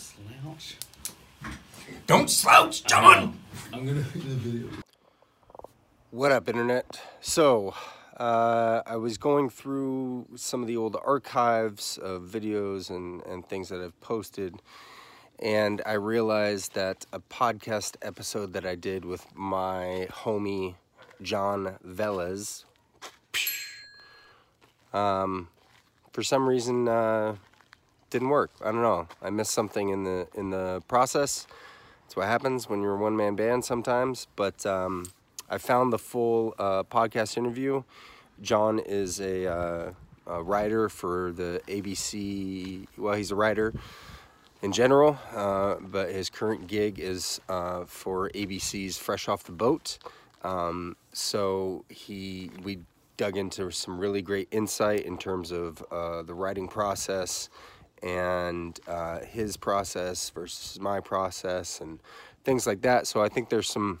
Slouch. Don't slouch, John. I'm gonna do the video. What up, Internet? So, uh, I was going through some of the old archives of videos and, and things that I've posted, and I realized that a podcast episode that I did with my homie John Velez, um, for some reason, uh, didn't work. I don't know. I missed something in the in the process. That's what happens when you're a one man band sometimes. But um, I found the full uh, podcast interview. John is a, uh, a writer for the ABC. Well, he's a writer in general, uh, but his current gig is uh, for ABC's Fresh Off the Boat. Um, so he we dug into some really great insight in terms of uh, the writing process and uh, his process versus my process and things like that. So I think there's some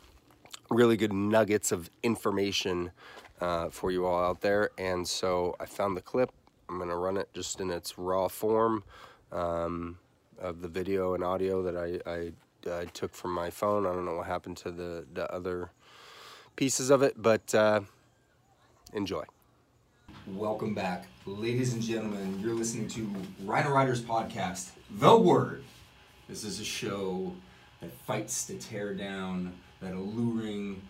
really good nuggets of information uh, for you all out there. And so I found the clip. I'm gonna run it just in its raw form um, of the video and audio that I, I, I took from my phone. I don't know what happened to the, the other pieces of it, but uh, enjoy. Welcome back, ladies and gentlemen. You're listening to Rhino Riders Podcast, The Word. This is a show that fights to tear down that alluring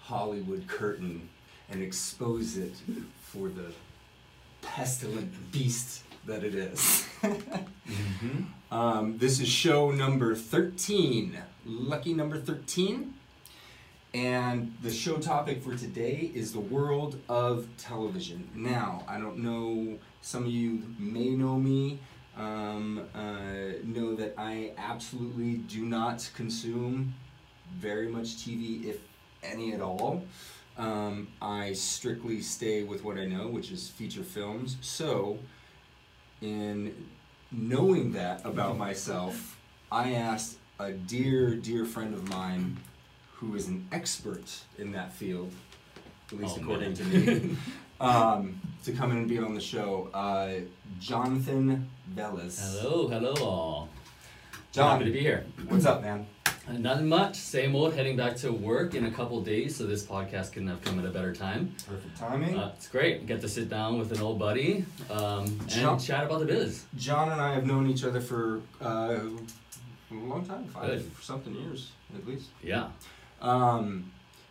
Hollywood curtain and expose it for the pestilent beast that it is. um, this is show number 13, lucky number 13. And the show topic for today is the world of television. Now, I don't know, some of you may know me, um, uh, know that I absolutely do not consume very much TV, if any at all. Um, I strictly stay with what I know, which is feature films. So, in knowing that about myself, I asked a dear, dear friend of mine who is an expert in that field, at least Oh, according man. to me, um, to come in and be on the show. Uh, Jonathan Velez. Hello, hello all. John. Happy to be here. What's up, man? Uh, Nothing much. Same old. Heading back to work in a couple days, so this podcast couldn't have come at a better time. Perfect timing. Uh, it's great. Get to sit down with an old buddy um, John- and chat about the biz. John and I have known each other for uh, a long time, five Good. something years at least. Yeah. Um,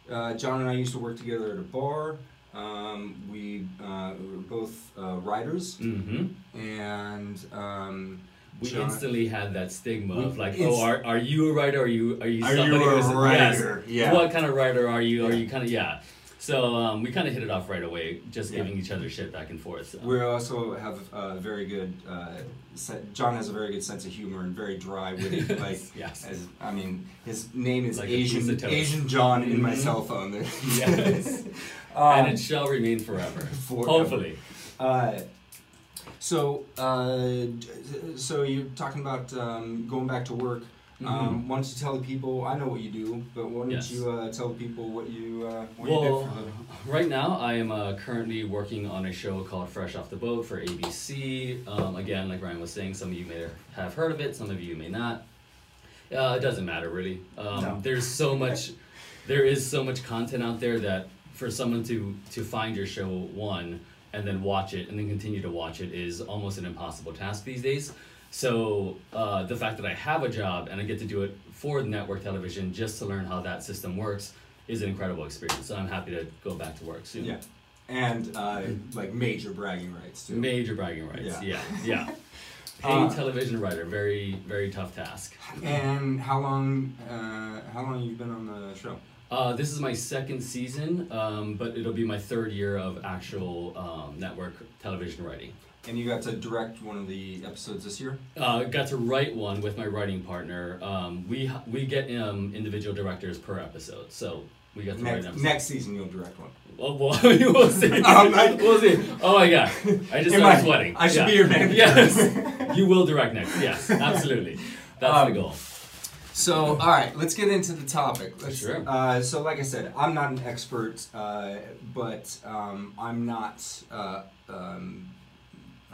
uh, John and I used to work together at a bar. Um, we, uh, we were both uh, writers, Mm-hmm. and um, We John- instantly had that stigma of like, oh, are, are you a writer? Are you are you Are you somebody a who's writer? Yes. Yeah. What kind of writer are you? Are you kind of yeah? So um, we kind of hit it off right away, just Yeah. giving each other shit back and forth. So. we also have a very good. Uh, se- John has a very good sense of humor and very dry, witty. like, yes. as I mean, his name is Like Asian. Asian John in my Mhm. cell phone. Yes. Um, and it shall remain forever. Forever. Hopefully. Uh, so, uh, so you're talking about um, going back to work. Um, why don't you tell the people? I know what you do, but why don't Mm-hmm. Yes. you uh, tell the people what you uh, what you Well, do for right now I am uh, currently working on a show called Fresh Off the Boat for ABC. Um, again, like Ryan was saying, some of you may have heard of it, some of you may not. Uh, it doesn't matter really. Um, No. There's so much, there is so much content out there that for someone to to find your show one and then watch it and then continue to watch it is almost an impossible task these days. So uh, the fact that I have a job and I get to do it for network television just to learn how that system works is an incredible experience. So I'm happy to go back to work soon. yeah, and uh, like major bragging rights too. Major bragging rights. Yeah. Yeah, yeah. Paid Uh, television writer, very very tough task. And how long? Uh, how long you've you been on the show? Uh, this is my second season, um, but it'll be my third year of actual um, network television writing. And you got to direct one of the episodes this year. Uh, got to write one with my writing partner. Um, we we get um, individual directors per episode, so we got to write an Next, episode. next season you'll direct one. Oh, well, we'll see. Um, I- we'll see. Oh my god, I just started I- sweating. I should Yeah. be your manager. Yes, you will direct next. Yes, absolutely. That's Um, the goal. So, all right, let's get into the topic. Let's, Sure. Uh, so, like I said, I'm not an expert, uh, but um, I'm not uh, um,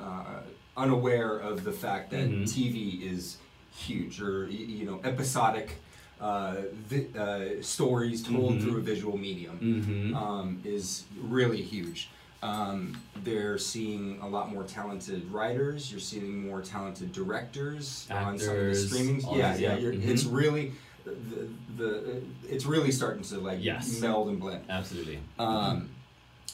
uh, unaware of the fact that Mhm. TV is huge, or you know, episodic uh, vi- uh, stories told Mhm. through a visual medium Mm-hmm. um, is really huge. Um, they're seeing a lot more talented writers. You're seeing more talented directors on some of the streaming. Yeah, yeah. yeah. It's really the, the it's really starting to like Yes. meld and blend. Absolutely. Um,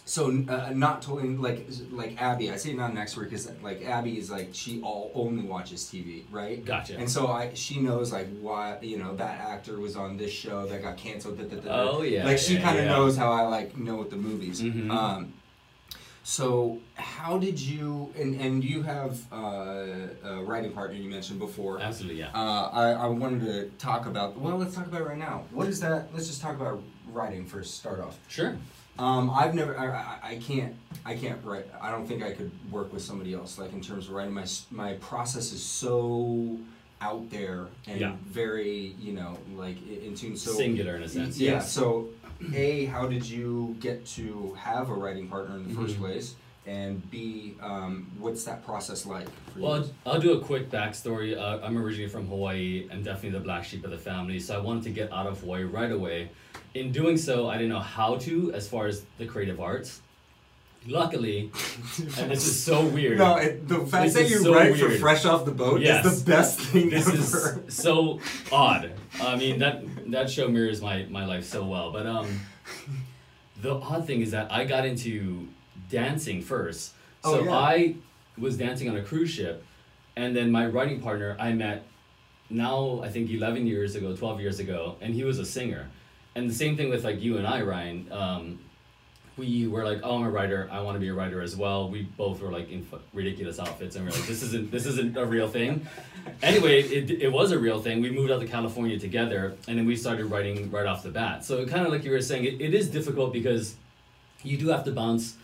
so uh, not totally like like Abby. I say not an expert because like Abby is like she all only watches TV, right? Gotcha. And so I she knows like why you know that actor was on this show that got canceled. Da, da, da. Oh, yeah, Like she yeah, kind of yeah. knows how I like know with the movies. Mhm. Um, so how did you and and you have uh, a writing partner you mentioned before. Absolutely, yeah. Uh, I, I wanted to talk about. Well, let's talk about it right now. What is that? Let's just talk about writing first. Start off. Sure. Um, I've never. I, I, I can't. I can't write. I don't think I could work with somebody else. Like in terms of writing, my my process is so out there and Yeah. very you know like in tune. So Singular in a sense. yeah. Yes. So, a how did you get to have a writing partner in the first Mhm. place? And B, um, what's that process like for Well, you? I'll, I'll do a quick backstory. Uh, I'm originally from Hawaii and definitely the black sheep of the family, so I wanted to get out of Hawaii right away. In doing so, I didn't know how to as far as the creative arts. Luckily, and this is so weird. No, it, the fact This that you so write for fresh off the boat Yes. is the best thing this ever. is so odd. I mean that that show mirrors my my life so well. But um, the odd thing is that I got into dancing first. So Oh, yeah. I was dancing on a cruise ship, and then my writing partner I met now I think eleven years ago, twelve years ago, and he was a singer. And the same thing with like you and I, Ryan. Um, we were like, oh, I'm a writer. I want to be a writer as well. We both were like in f- ridiculous outfits, and we are like, this isn't this isn't a real thing. Anyway, it, it was a real thing. We moved out to California together, and then we started writing right off the bat. So kind of like you were saying, it, it is difficult because you do have to bounce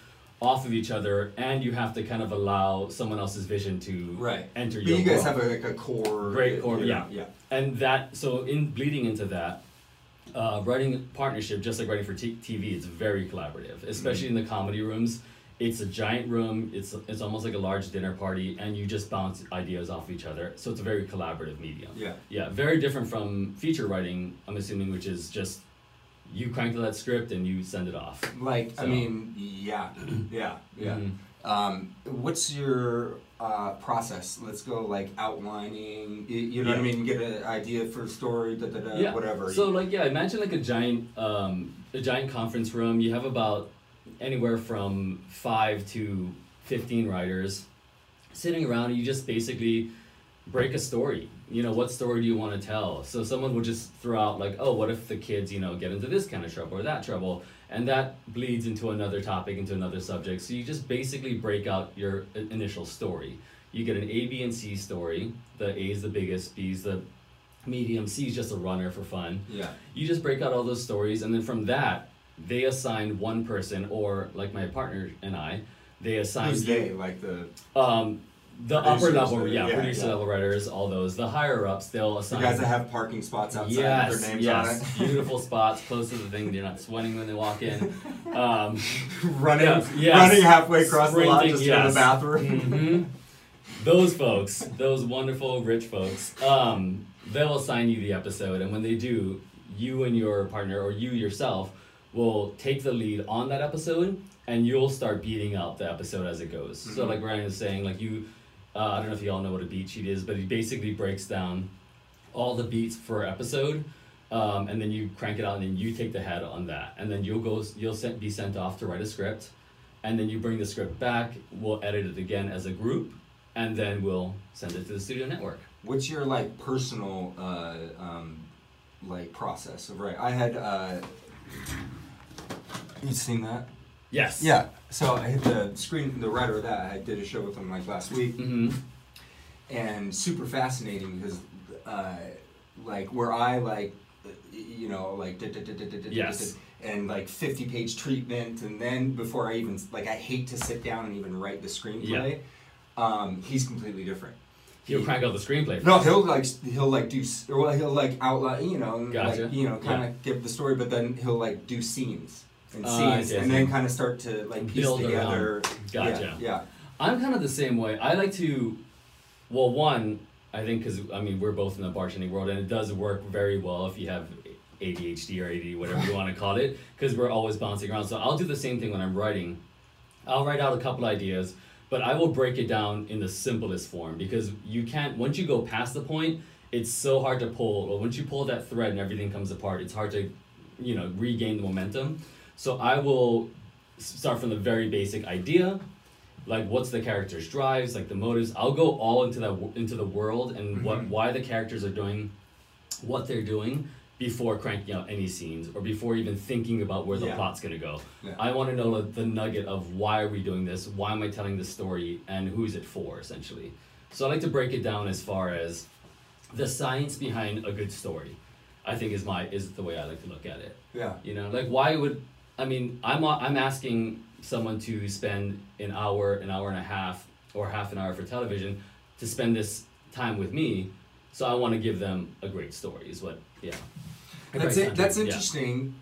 off of each other, and you have to kind of allow someone else's vision to Right. enter But your you guys world. have a, like a core. Great core, yeah. yeah. and that so in bleeding into that uh, writing partnership just like writing for t- tv it's very collaborative especially in the comedy rooms it's a giant room it's it's almost like a large dinner party and you just bounce ideas off each other so it's a very collaborative medium Yeah. yeah very different from feature writing i'm assuming which is just you crank to that script and you send it off Like, I mean, yeah, yeah, yeah. Mhm. Um, what's your uh, process? Let's go like outlining. You, you know what I mean? Get an idea for a story, da da da, yeah. whatever. So like yeah, imagine like a giant um, a giant conference room. You have about anywhere from five to fifteen writers sitting around, and you just basically break a story. You know, what story do you want to tell? So someone will just throw out like, oh, what if the kids you know get into this kind of trouble or that trouble, and that bleeds into another topic, into another subject. So you just basically break out your initial story. You get an A, B, and C story. The A is the biggest, B is the medium, C is just a runner for fun. yeah. You just break out all those stories, and then from that, they assign one person, or like my partner and I, they assign Who's you- they? Like the um, the upper level, yeah, yeah, producer yeah. level writers, all those. The higher ups, they'll the assign. guys that have parking spots outside yes, with their names yes, on it. beautiful spots, close to the thing. They're not sweating when they walk in. Um, running, Yeah, yes. running halfway across the lot just to go to the bathroom. Mhm. Those folks, those wonderful rich folks, um, they'll assign you the episode, and when they do, you and your partner or you yourself will take the lead on that episode, and you'll start beating out the episode as it goes. So, Mhm. like Ryan was saying, like you, uh, I don't know if you all know what a beat sheet is, but he basically breaks down all the beats for episode. Um, and then you crank it out, and then you take the head on that, and then you'll go. You'll sent, be sent off to write a script, and then you bring the script back. We'll edit it again as a group, and then we'll send it to the studio network. What's your like personal uh, um, like process of right? I had uh, you seen that? Yes. Yeah. So I hit the screen. The writer of that I did a show with him like last week, Mm-hmm. and super fascinating because uh, like where I like you know like Yes. and like 50 page treatment and then before I even like I hate to sit down and even write the screenplay um, he's completely different He'll He- crank out the screenplay. no he'll like he'll like do or well, he'll like outline you know Gotcha. like, you know kind Yeah. of give the story but then he'll like do scenes and scenes see, and then kind of start to like piece Build together around. Gotcha. yeah, yeah. I'm kind of the same way. I like to, well, one, I think because I mean we're both in the bartending world, and it does work very well if you have ADHD or AD, whatever you want to call it, because we're always bouncing around. So I'll do the same thing when I'm writing. I'll write out a couple ideas, but I will break it down in the simplest form because you can't. Once you go past the point, it's so hard to pull. Or once you pull that thread and everything comes apart, it's hard to, you know, regain the momentum. So I will start from the very basic idea like what's the character's drives like the motives. I'll go all into that into the world and what mm-hmm. why the characters are doing what they're doing before cranking out any scenes or before even thinking about where the Yeah. plot's going to go. Yeah. i want to know the, the nugget of why are we doing this? Why am i telling this story? And who's it for essentially? So i like to break it down as far as the science behind a good story i think is my is the way i like to look at it. Yeah. you know, like why would I mean I'm I'm asking someone to spend an hour, an hour and a half, or half an hour for television to spend this time with me, so I want to give them a great story. Is what yeah. A That's it. That's content, yeah. interesting.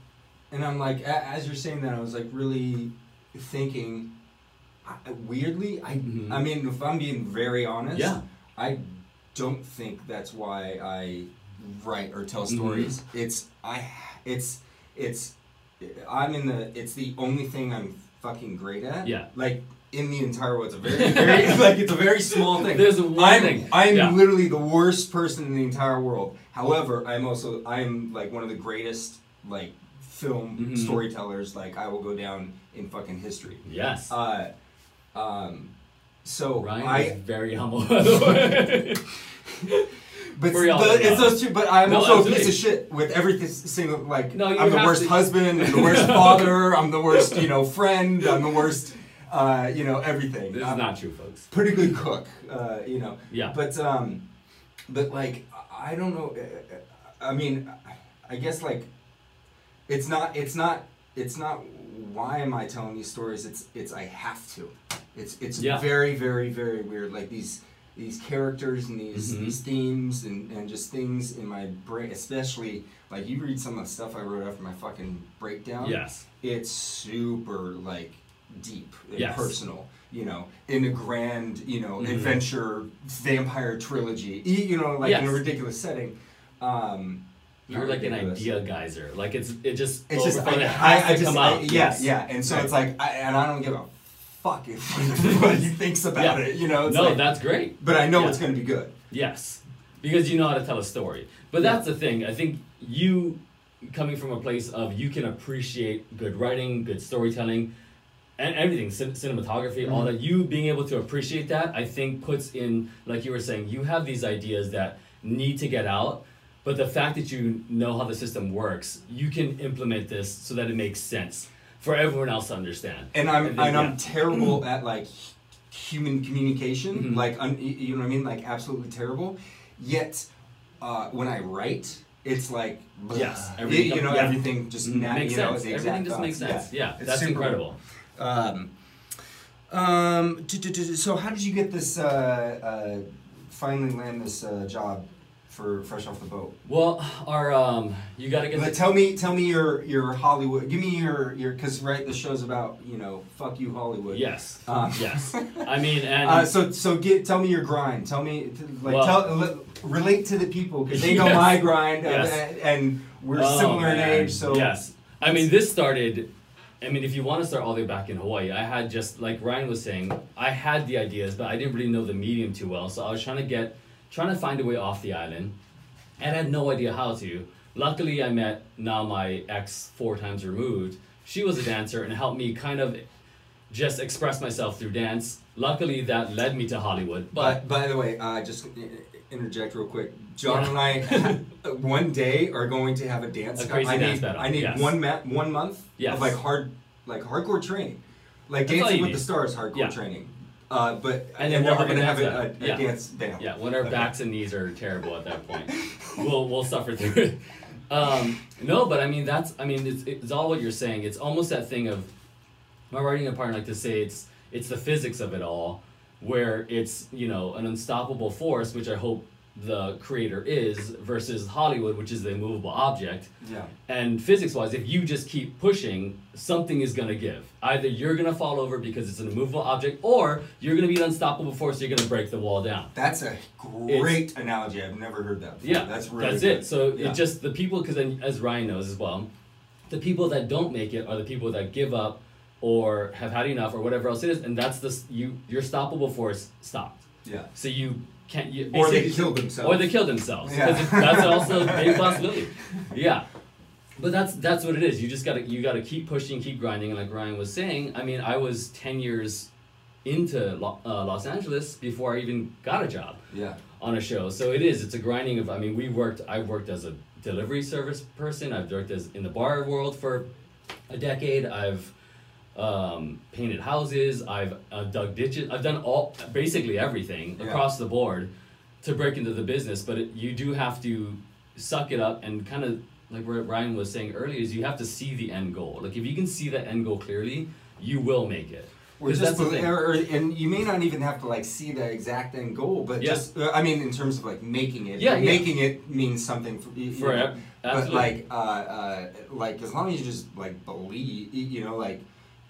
And I'm like, as you're saying that, I was like really thinking. Weirdly, I Mhm. I mean, if I'm being very honest, Yeah. I don't think that's why I write or tell Mhm. stories. It's I it's it's I'm in the it's the only thing I'm fucking great at. Yeah. Like in the entire world, it's a very, very like it's a very small thing. There's one I'm, thing. I'm Yeah. literally the worst person in the entire world. However, I'm also I'm like one of the greatest like film Mhm. storytellers. Like I will go down in fucking history. Yes. Uh, um, so Ryan I is very humble. by the way. But For y'all the, that it's those two. But I'm No, also a piece of shit with everything single. Like No, I'm the worst to- husband. I'm the worst father. I'm the worst, you know, friend. I'm the worst, uh, you know, everything. this is I'm not true, folks. pretty good cook. Uh, you know. Yeah. But um, but like I don't know. uh, I mean, I guess like it's not. It's not. It's not. Why am I telling these stories? It's. It's. I have to. It's. It's Yeah. very, very, very weird. Like these. These characters and these Mhm. these themes and, and just things in my brain, especially like you read some of the stuff I wrote after my fucking breakdown. Yes. It's super like deep and Yes. personal. You know, in a grand, you know, Mhm. adventure vampire trilogy. You know, like in a ridiculous setting. Um, You're like an idea geyser. Like it's it just It's just. I, it I, I just come I, out. yeah Yes. yeah, and so Right. it's like, I, and I don't give a fuck if what he thinks about Yeah. it. You know, no, like, that's great. but I know yeah. it's going to be good. Yes, because you know how to tell a story. But that's the thing. I think you coming from a place of you can appreciate good writing, good storytelling, and everything, cin- cinematography, all Mhm. that. You being able to appreciate that, I think, puts in like you were saying. You have these ideas that need to get out. But the fact that you know how the system works, you can implement this so that it makes sense for everyone else to understand. and I'm And and, then, I'm terrible at like human communication, Mhm. like un, you know what I mean, like absolutely terrible. Yet uh, when I write, it's like Yes, everything you comes- know yeah. everything just Mm, na- makes you know, sense. Everything just makes sense. Yeah, It's that's incredible. Um, um, so how did you get this? Uh, uh, finally land this uh, job for Fresh Off the Boat. Well, our um, you got to get But the tell me, tell me your your Hollywood. Give me your your because right, the show's about you know fuck you Hollywood. Yes. Um, yes. I mean, and Uh, so so get tell me your grind. Tell me like Well- tell le- relate to the people because they know Yes. my grind uh, Yes. and we're Oh, similar in age. So yes. I mean, this started. I mean, if you want to start all the way back in Hawaii, I had just like Ryan was saying, I had the ideas, but I didn't really know the medium too well. So I was trying to get, trying to find a way off the island, and I had no idea how to. Luckily, I met now my ex four times removed. She was a dancer and helped me kind of just express myself through dance. Luckily, that led me to Hollywood. But But by the way, uh, just interject real quick. John Yeah. and I one day are going to have a dance. A crazy I dance need battle, I need yes. one ma- one month Yes. of like hard like hardcore training, like That's Dancing with need. the Stars hardcore Yeah. training. Uh, but And then we're have gonna have a, dance a, a Yeah. dance battle. Yeah, when our Okay. backs and knees are terrible at that point, we'll we'll suffer through it. Um, no, but I mean that's I mean it's it's all what you're saying. It's almost that thing of my writing partner like to say it's it's the physics of it all, where it's you know an unstoppable force, which I hope the creator is versus Hollywood, which is the immovable object. Yeah. And physics wise, if you just keep pushing, something is going to give. Either you're going to fall over because it's an immovable object, or you're going to be an unstoppable force, you're going to break the wall down. That's a great analogy. I've never heard that. Before. Yeah, that's really that's good. it. So Yeah. it just the people, because as Ryan knows as well, the people that don't make it are the people that give up or have had enough or whatever else it is, and that's the you your stoppable force stopped. yeah. So you can't. You, Or they killed themselves. Or they killed themselves. Yeah. that's also a big possibility. Yeah. But that's that's what it is. You just gotta you gotta keep pushing, keep grinding. And like Ryan was saying, I mean, I was ten years into Lo- uh, Los Angeles before I even got a job Yeah. on a show. So it is. It's a grinding of. I mean, we worked. I worked as a delivery service person. I've worked as in the bar world for a decade. I've um, painted houses. I've uh, dug ditches. I've done all basically everything Yeah. across the board to break into the business. But it, you do have to suck it up and kind of like what Ryan was saying earlier is you have to see the end goal. Like if you can see that end goal clearly, you will make it. Or just the or, or- and you may not even have to like see the exact end goal, but Yeah. just uh, I mean in terms of like making it. Yeah, but yeah. Making it means something for, you For know, ab- But like uh, uh, like as long as you just like believe, you know, like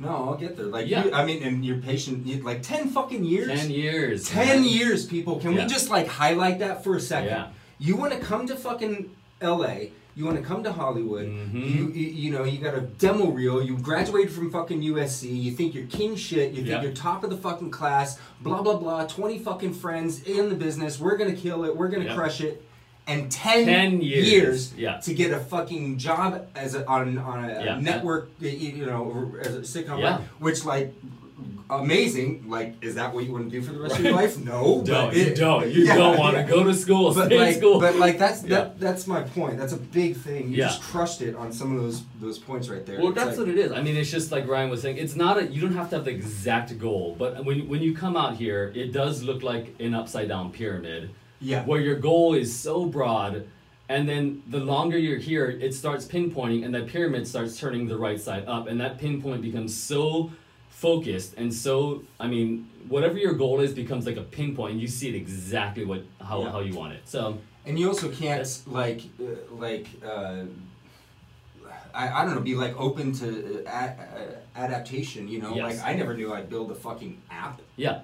no, I'll get there. Like Yeah. you, I mean, and you're patient. You, like ten fucking years. Ten years. 10 man. years, people. Can Yeah. we just like highlight that for a second? Yeah. You want to come to fucking LA. You want to come to Hollywood. Mhm. You, you you know you got a demo reel. You graduated from fucking USC. You think you're king shit. You think Yeah. you're top of the fucking class. Blah blah blah. Twenty fucking friends in the business. We're gonna kill it. We're gonna Yeah. crush it. And 10, 10 years. Yeah. to get a fucking job as a, on on a Yeah. network, you know, as a sitcom, Yeah. which like amazing. Like, is that what you want to do for the rest of your life? No, Don't but you don't you yeah, don't want to yeah. go to school, But stay like, school. but like that's Yeah. that, that's my point. That's a big thing. You just crushed it on some of those those points right there. Well, It's that's like- what it is. I mean, it's just like Ryan was saying. It's not a. You don't have to have the exact goal, but when when you come out here, it does look like an upside down pyramid, Yeah. where your goal is so broad, and then the longer you're here, it starts pinpointing, and that pyramid starts turning the right side up, and that pinpoint becomes so focused and so. I mean, whatever your goal is becomes like a pinpoint, and you see it exactly what how, Yeah. how you want it. So And you also can't like uh, like uh, I, I don't know be like open to uh, a, uh, adaptation. You know, Yes. like I never knew I'd build a fucking app. yeah,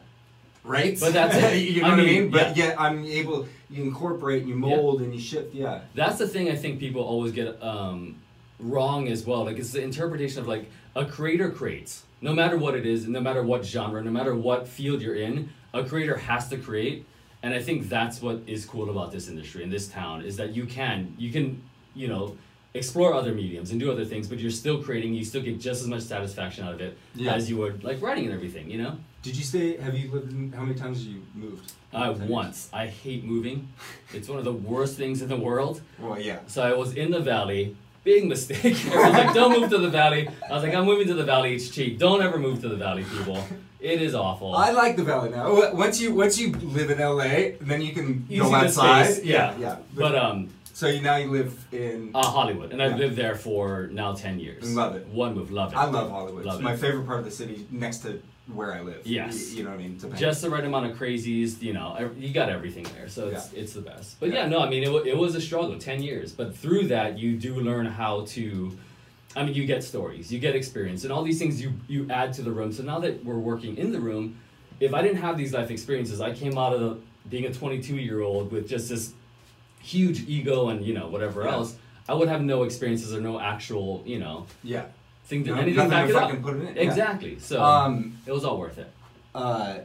Right. But that's it. you know I what I mean, mean? But yeah. yet I'm able. You incorporate and you mold and you shift. Yeah. That's the thing I think people always get um, wrong as well. Like it's the interpretation of like a creator creates, no matter what it is, no matter what genre, no matter what field you're in, a creator has to create. And I think that's what is cool about this industry in this town is that you can you can you know explore other mediums and do other things, but you're still creating. You still get just as much satisfaction out of it Yeah. as you would like writing and everything. You know. Did you say? Have you lived? In, how many times have you moved? Uh, Times? once I hate moving. It's one of the worst things in the world. Well, yeah. So I was in the valley. Big mistake. Everyone's like, don't move to the valley. I was like, I'm moving to the valley. It's cheap. Don't ever move to the valley, people. It is awful. I like the valley now. Once you once you live in LA, then you can You go outside. space, yeah. yeah. but um, so you, now you live in. uh, Hollywood, and I've Yeah. lived there for now ten years. Love it. One move, love it. I love Hollywood. Love it's it. my favorite part of the city, next to where I live. Yes. Y- You, know what I mean? To Just the right amount of crazies, you know. You got everything there, so it's it's the best. But yeah, Yeah. no, I mean, it, it was a struggle, ten years. But through that, you do learn how to. I mean, you get stories, you get experience, and all these things you you add to the room. So now that we're working in the room, if I didn't have these life experiences, I came out of the, being a 22 year old with just this huge ego and you know whatever Yeah. else. I would have no experiences or no actual you know yeah. Thing to No- anything back it up. it in, yeah. Exactly. So Um. it was all worth it. Uh.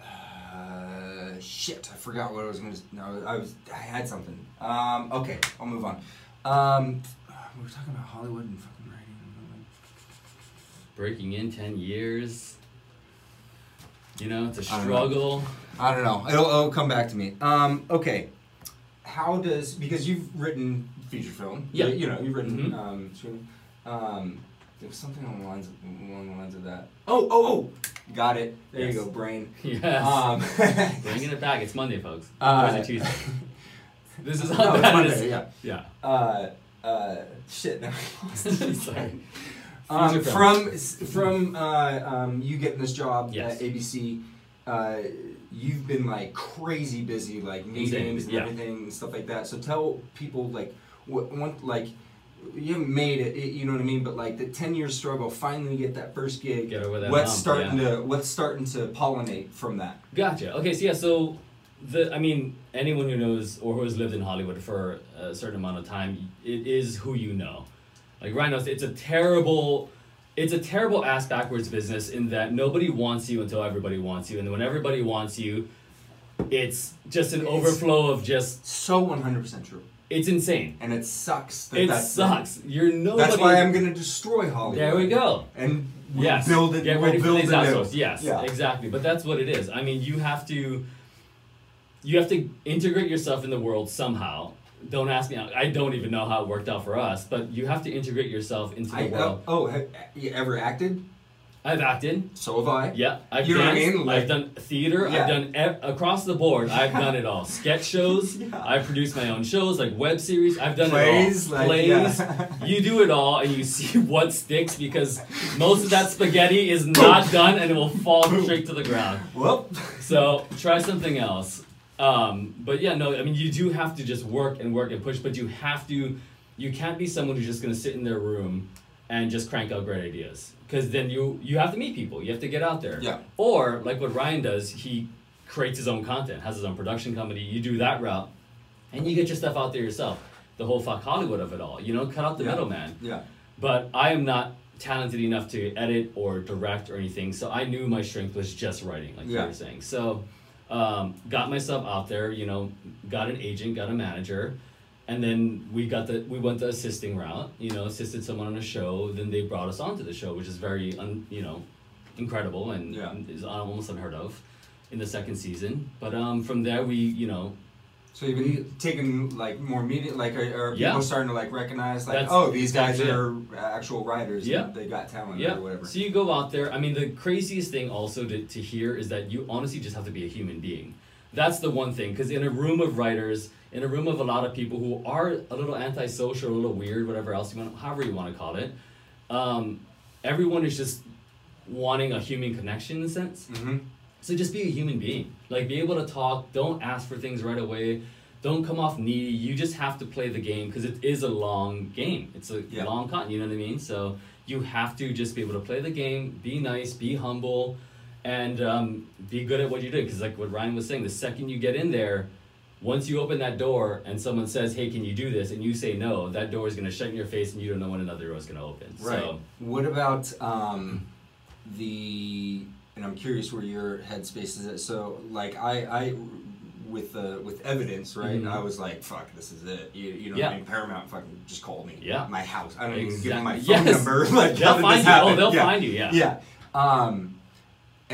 Uh, shit, I forgot what I was gonna. No, I was. I had something. Um. Okay, I'll move on. Um. We were talking about Hollywood and fucking writing. breaking in 10 years you know it's a I don't know. struggle I don't know. It'll, it'll come back to me. Um, okay. How does because you've written feature film? Yeah. You know, you've written Mhm. um, um, there was something along the lines of, along the lines of that. Oh, oh, oh! Got it. There Yes. you go, brain. yes Um, bringing it back it's monday folks Uh, or is it tuesday this is how it's bad Monday, is yeah. yeah Uh, uh, shit. Now I lost sorry Um, from from uh, um, you getting this job Yes. at ABC, uh, you've been like crazy busy, like Insane, meetings and yeah. everything and stuff like that. So tell people like what one like you haven't made it, it, you know what I mean? But like the ten year struggle, finally get that first gig. Get over that what's hump, starting yeah. to what's starting to pollinate from that? Gotcha. Okay, so yeah, so the I mean, anyone who knows or who has lived in Hollywood for a certain amount of time, it is who you know. Like Ryan knows, it's a terrible, it's a terrible ass backwards business in that nobody wants you until everybody wants you, and when everybody wants you, it's just an It's- overflow of just So one hundred percent true, it's insane. and it sucks. That It that's sucks. You're nobody. That's why I'm gonna destroy Hollywood. There we go. And we'll Yes. build it. Get we'll ready for build these it out. outsource. Yes. Yeah. Exactly. But that's what it is. I mean, you have to. You have to integrate yourself in the world somehow. Don't ask me. I don't even know how it worked out for us, but you have to integrate yourself into the I, uh, world. oh, oh, have you ever acted? I've acted. So have I. Yeah, I've You know what I mean? Like- I've done theater. Yeah. I've done ev- across the board. I've done it all. Sketch shows. Yeah. I've produced my own shows, like web series. I've done Plays, it all. like, Plays. yeah. you do it all, and you see what sticks because most of that spaghetti is not done, and it will fall straight to the ground. Well, So try something else. Um, but yeah, no, I mean you do have to just work and work and push, but you have to. You can't be someone who's just gonna sit in their room and just crank out great ideas. Because then you you have to meet people. You have to get out there. Yeah. Or like what Ryan does, he creates his own content, has his own production company. You do that route, and you get your stuff out there yourself. The whole fuck Hollywood of it all. You know, cut out the Yeah. middleman. yeah. But I am not talented enough to edit or direct or anything, so I knew my strength was just writing, like Yeah. you were saying. So, um, got myself out there, you know, got an agent, got a manager, and then we got the we went the assisting route, you know, assisted someone on a show. Then they brought us onto the show, which is very, un, you know, incredible and Yeah. is almost unheard of in the second season. But um, from there, we, you know, So you've been taking like more media, like are, are Yeah. people starting to like recognize like, That's- oh, these guys it. are actual writers. Yeah. they got talent Yeah. or whatever. So you go out there. I mean, the craziest thing also to, to hear is that you honestly just have to be a human being. That's the one thing. Because in a room of writers, in a room of a lot of people who are a little antisocial, a little weird, whatever else you want, however you want to call it, um, everyone is just wanting a human connection in a sense. Mm-hmm. So just be a human being. Like be able to talk. Don't ask for things right away. Don't come off needy. You just have to play the game because it is a long game. It's a Yeah. long con. You know what I mean? So you have to just be able to play the game. Be nice. Be humble, and um, be good at what you do. Because like what Ryan was saying, the second you get in there, once you open that door and someone says, "Hey, can you do this?" and you say no, that door is gonna shut in your face, and you don't know when another door is gonna open. Right. So What about um, the? And I'm curious where your headspace is at. So, like, I, I, with the with evidence, right? Mhm. I was like, "Fuck, this is it." You, you know, Yeah. I mean, Paramount fucking just called me. Yeah. My house. I don't even give them my phone Yes. number. Like, they'll find you. Oh, they'll yeah. find you. Yeah. Yeah. Um,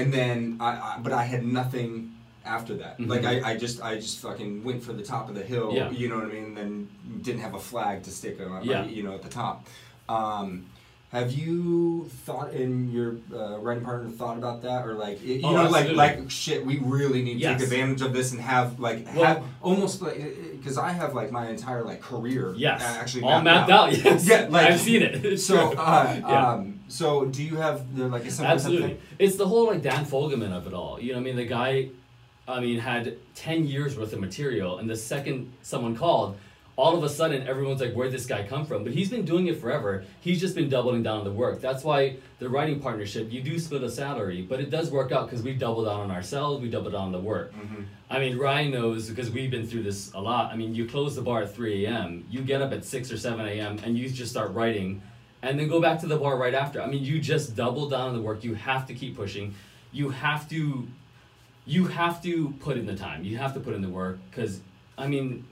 and then I, I, but I had nothing after that. Mhm. Like I, I just, I just fucking went for the top of the hill. Yeah. You know what I mean? And then didn't have a flag to stick on. Yeah. You know, at the top. Um, have you thought in your uh, writing partner thought about that or like it, you Oh, know like absolutely. like shit we really need to Yes. take advantage of this and have like Well- have almost like because I have like my entire like career Yes. actually all mapped out. Yes. Yeah, like- I've seen it. So uh, Yeah. um so do you have the like a Absolutely. thing? It's the whole like Dan Fogelman of it all. You know, what I mean, the guy, I mean, had ten years worth of material, and the second someone called, all of a sudden everyone's like, "Where'd this guy come from?" But he's been doing it forever. He's just been doubling down on the work. That's why the writing partnership, you do split a salary, but it does work out because we double down on ourselves, we double down on the work. Mhm. I mean, Ryan knows because we've been through this a lot. I mean, you close the bar at 3 a.m., you get up at 6 or 7 a.m., and you just start writing, and then go back to the bar right after. I mean, you just double down on the work. You have to keep pushing. You have to, you have to put in the time. You have to put in the work because, I mean,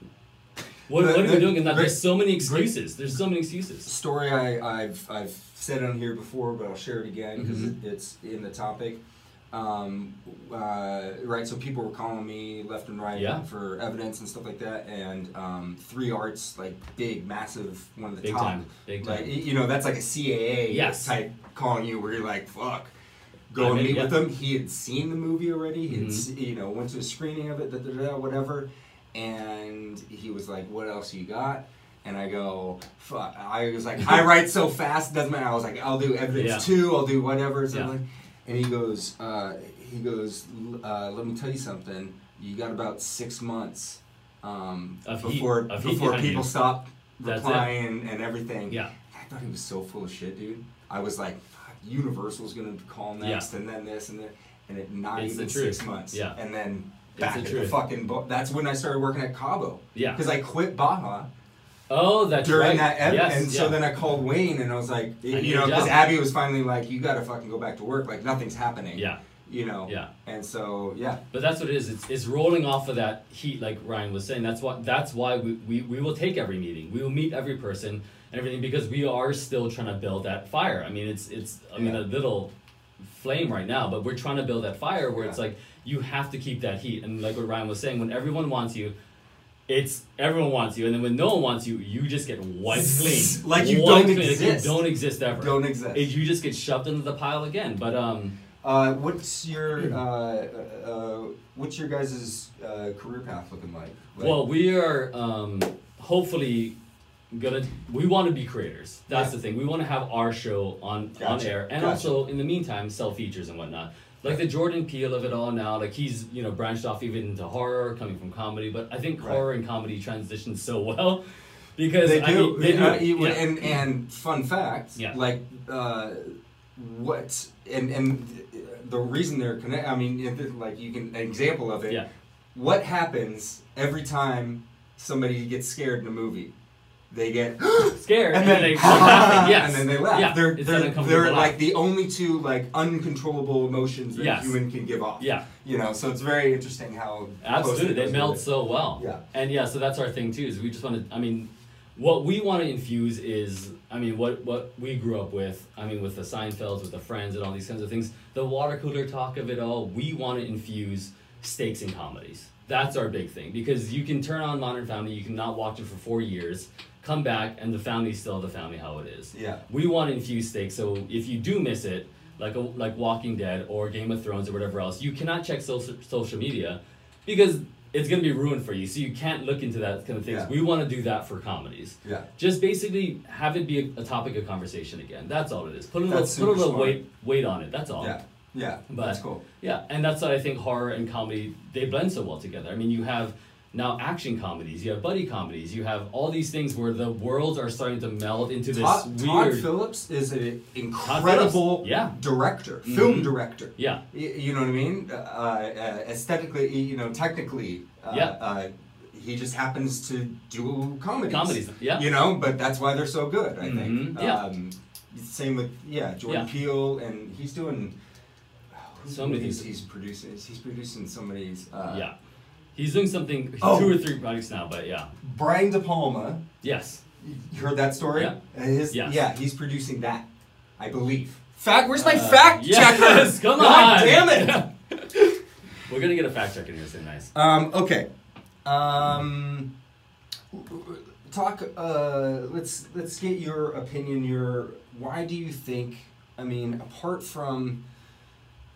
what, The- what are the we doing in that? great- There's so many excuses. There's so many excuses. story I, I've I've said on here before, but I'll share it again because Mhm. it, it's in the topic. Um, uh, right, so people were calling me left and right Yeah. for evidence and stuff like that, and um, Three Arts, like big, massive, one of the Big top, time. Big time. like you know, that's like a CAA Yes. type calling you where you're like, fuck. Go and meet yeah. with him. He had seen the movie already. He had, Mhm. se- you know, went to a screening of it, da, da, da, whatever. And he was like, "What else you got?" And I go, "Fuck!" I was like, "I write so fast, doesn't matter." I was like, "I'll do evidence Yeah. too. I'll do whatever." So Yeah. like, and he goes, uh, he goes, uh, let me tell you something. You got about six months um, before heat before people you." stop replying and everything. Yeah. I thought he was so full of shit, dude. I was like, "Fuck, Universal's gonna call next, and then this and then, and it not It's even six months. Yeah. And then back the at the fucking. Bo- that's when I started working at Cabo. Yeah. Because I quit Baja Oh, that's during right. that, ep- yes, and so then I called Wayne, and I was like, need you know, because. Abby was finally like, you gotta fucking go back to work, like nothing's happening. Yeah. You know. Yeah. And so yeah. But that's what it is. It's, it's rolling off of that heat, like Ryan was saying. That's why that's why we, we, we will take every meeting. We will meet every person and everything because we are still trying to build that fire. I mean, it's it's I mean Yeah. a little flame right now, but we're trying to build that fire where it's like you have to keep that heat. And like what Ryan was saying, when everyone wants you, it's everyone wants you, and then when no one wants you, you just get wiped clean, Like you Wiped don't clean, exist. Like you don't exist ever. Don't exist. It- you just get shoved into the pile again. But um, Uh, what's your uh, uh, what's your guys' uh, career path looking like? like Well, we are um, hopefully gonna. We want to be creators. That's Yeah. the thing. We want to have our show on on air, and gotcha. also in the meantime sell features and whatnot. Like the Jordan Peele of it all now. Like he's you know branched off even into horror, coming from comedy. But I think Right. horror and comedy transition so well because they I do. mean, they do. Uh, you- yeah. And and fun fact, Yeah. like uh, what and and the reason they're connected. I mean, like you can an example of it. Yeah. What happens every time somebody gets scared in a movie? They get scared, and then, they start laughing. Yes. and then they laugh. Yeah, they're they're, they're like the only two like uncontrollable emotions that Yes. a human can give off. Yeah. You know, so it's very interesting how Absolutely, they goes melt with so well. Yeah. And yeah, so that's our thing too. Is we just want to. I mean, what we want to infuse is, I mean, what what we grew up with. I mean, with the Seinfelds, with the Friends, and all these kinds of things. The water cooler talk of it all. We want to infuse stakes in comedies. That's our big thing because you can turn on Modern Family, you can not watch it for four years, come back, and the family's still the family how it is. Yeah. We want to infuse stakes, so if you do miss it, like a, like Walking Dead or Game of Thrones or whatever else, you cannot check social social media because it's gonna be ruined for you. So you can't look into that kind of things. Yeah. We want to do that for comedies. Yeah. Just basically have it be a, a topic of conversation again. That's all it is. Put a little put a little smart. weight weight on it. That's all. Yeah. Yeah. But That's cool. Yeah, and that's why I think horror and comedy they blend so well together. I mean, you have now action comedies, you have buddy comedies, you have all these things where the worlds are starting to meld into this Todd, Todd. Phillips is an incredible yeah. director, film Mhm. director. yeah, Y- You know what I mean? Uh, uh, aesthetically, you know, technically, uh, Yeah. uh, he just happens to do comedies. Comedies, yeah. You know, but that's why they're so good. I think. Mhm, yeah. Um, same with yeah, Jordan Yeah. Peele, and he's doing. who- So many things. He's producing. He's producing somebody's. Uh, yeah. He's doing something Oh. two or three projects now, but yeah. Brian De Palma. Yes. You heard that story? Yeah. His, Yes. Yeah, he's producing that, I believe. Fact? Where's my Uh, fact yes, checker? come God on. damn it! We're gonna get a fact check in here soon, nice. Um, okay. Um, talk. Uh, let's let's get your opinion. Your why do you think? I mean, apart from,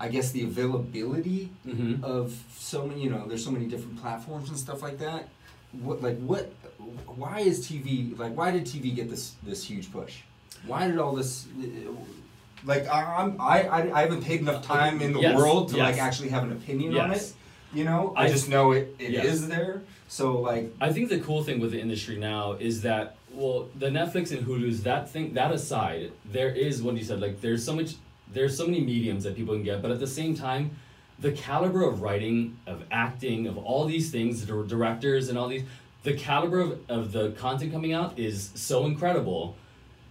I guess the availability Mm-hmm. of so many. You know, there's so many different platforms and stuff like that. What like what? Why is TV like? Why did TV get this this huge push? Why did all this? Like I- I'm I I, I haven't paid enough time in the Yes, world to like actually have an opinion on it. You know, I, I- just know it, It is there. So like, I think the cool thing with the industry now is that well, the Netflix and Hulu's that thing that aside, there is what you said like there's so much there's so many mediums that people can get, but at the same time, the caliber of writing, of acting, of all these things, the directors and all these, the caliber of, of the content coming out is so incredible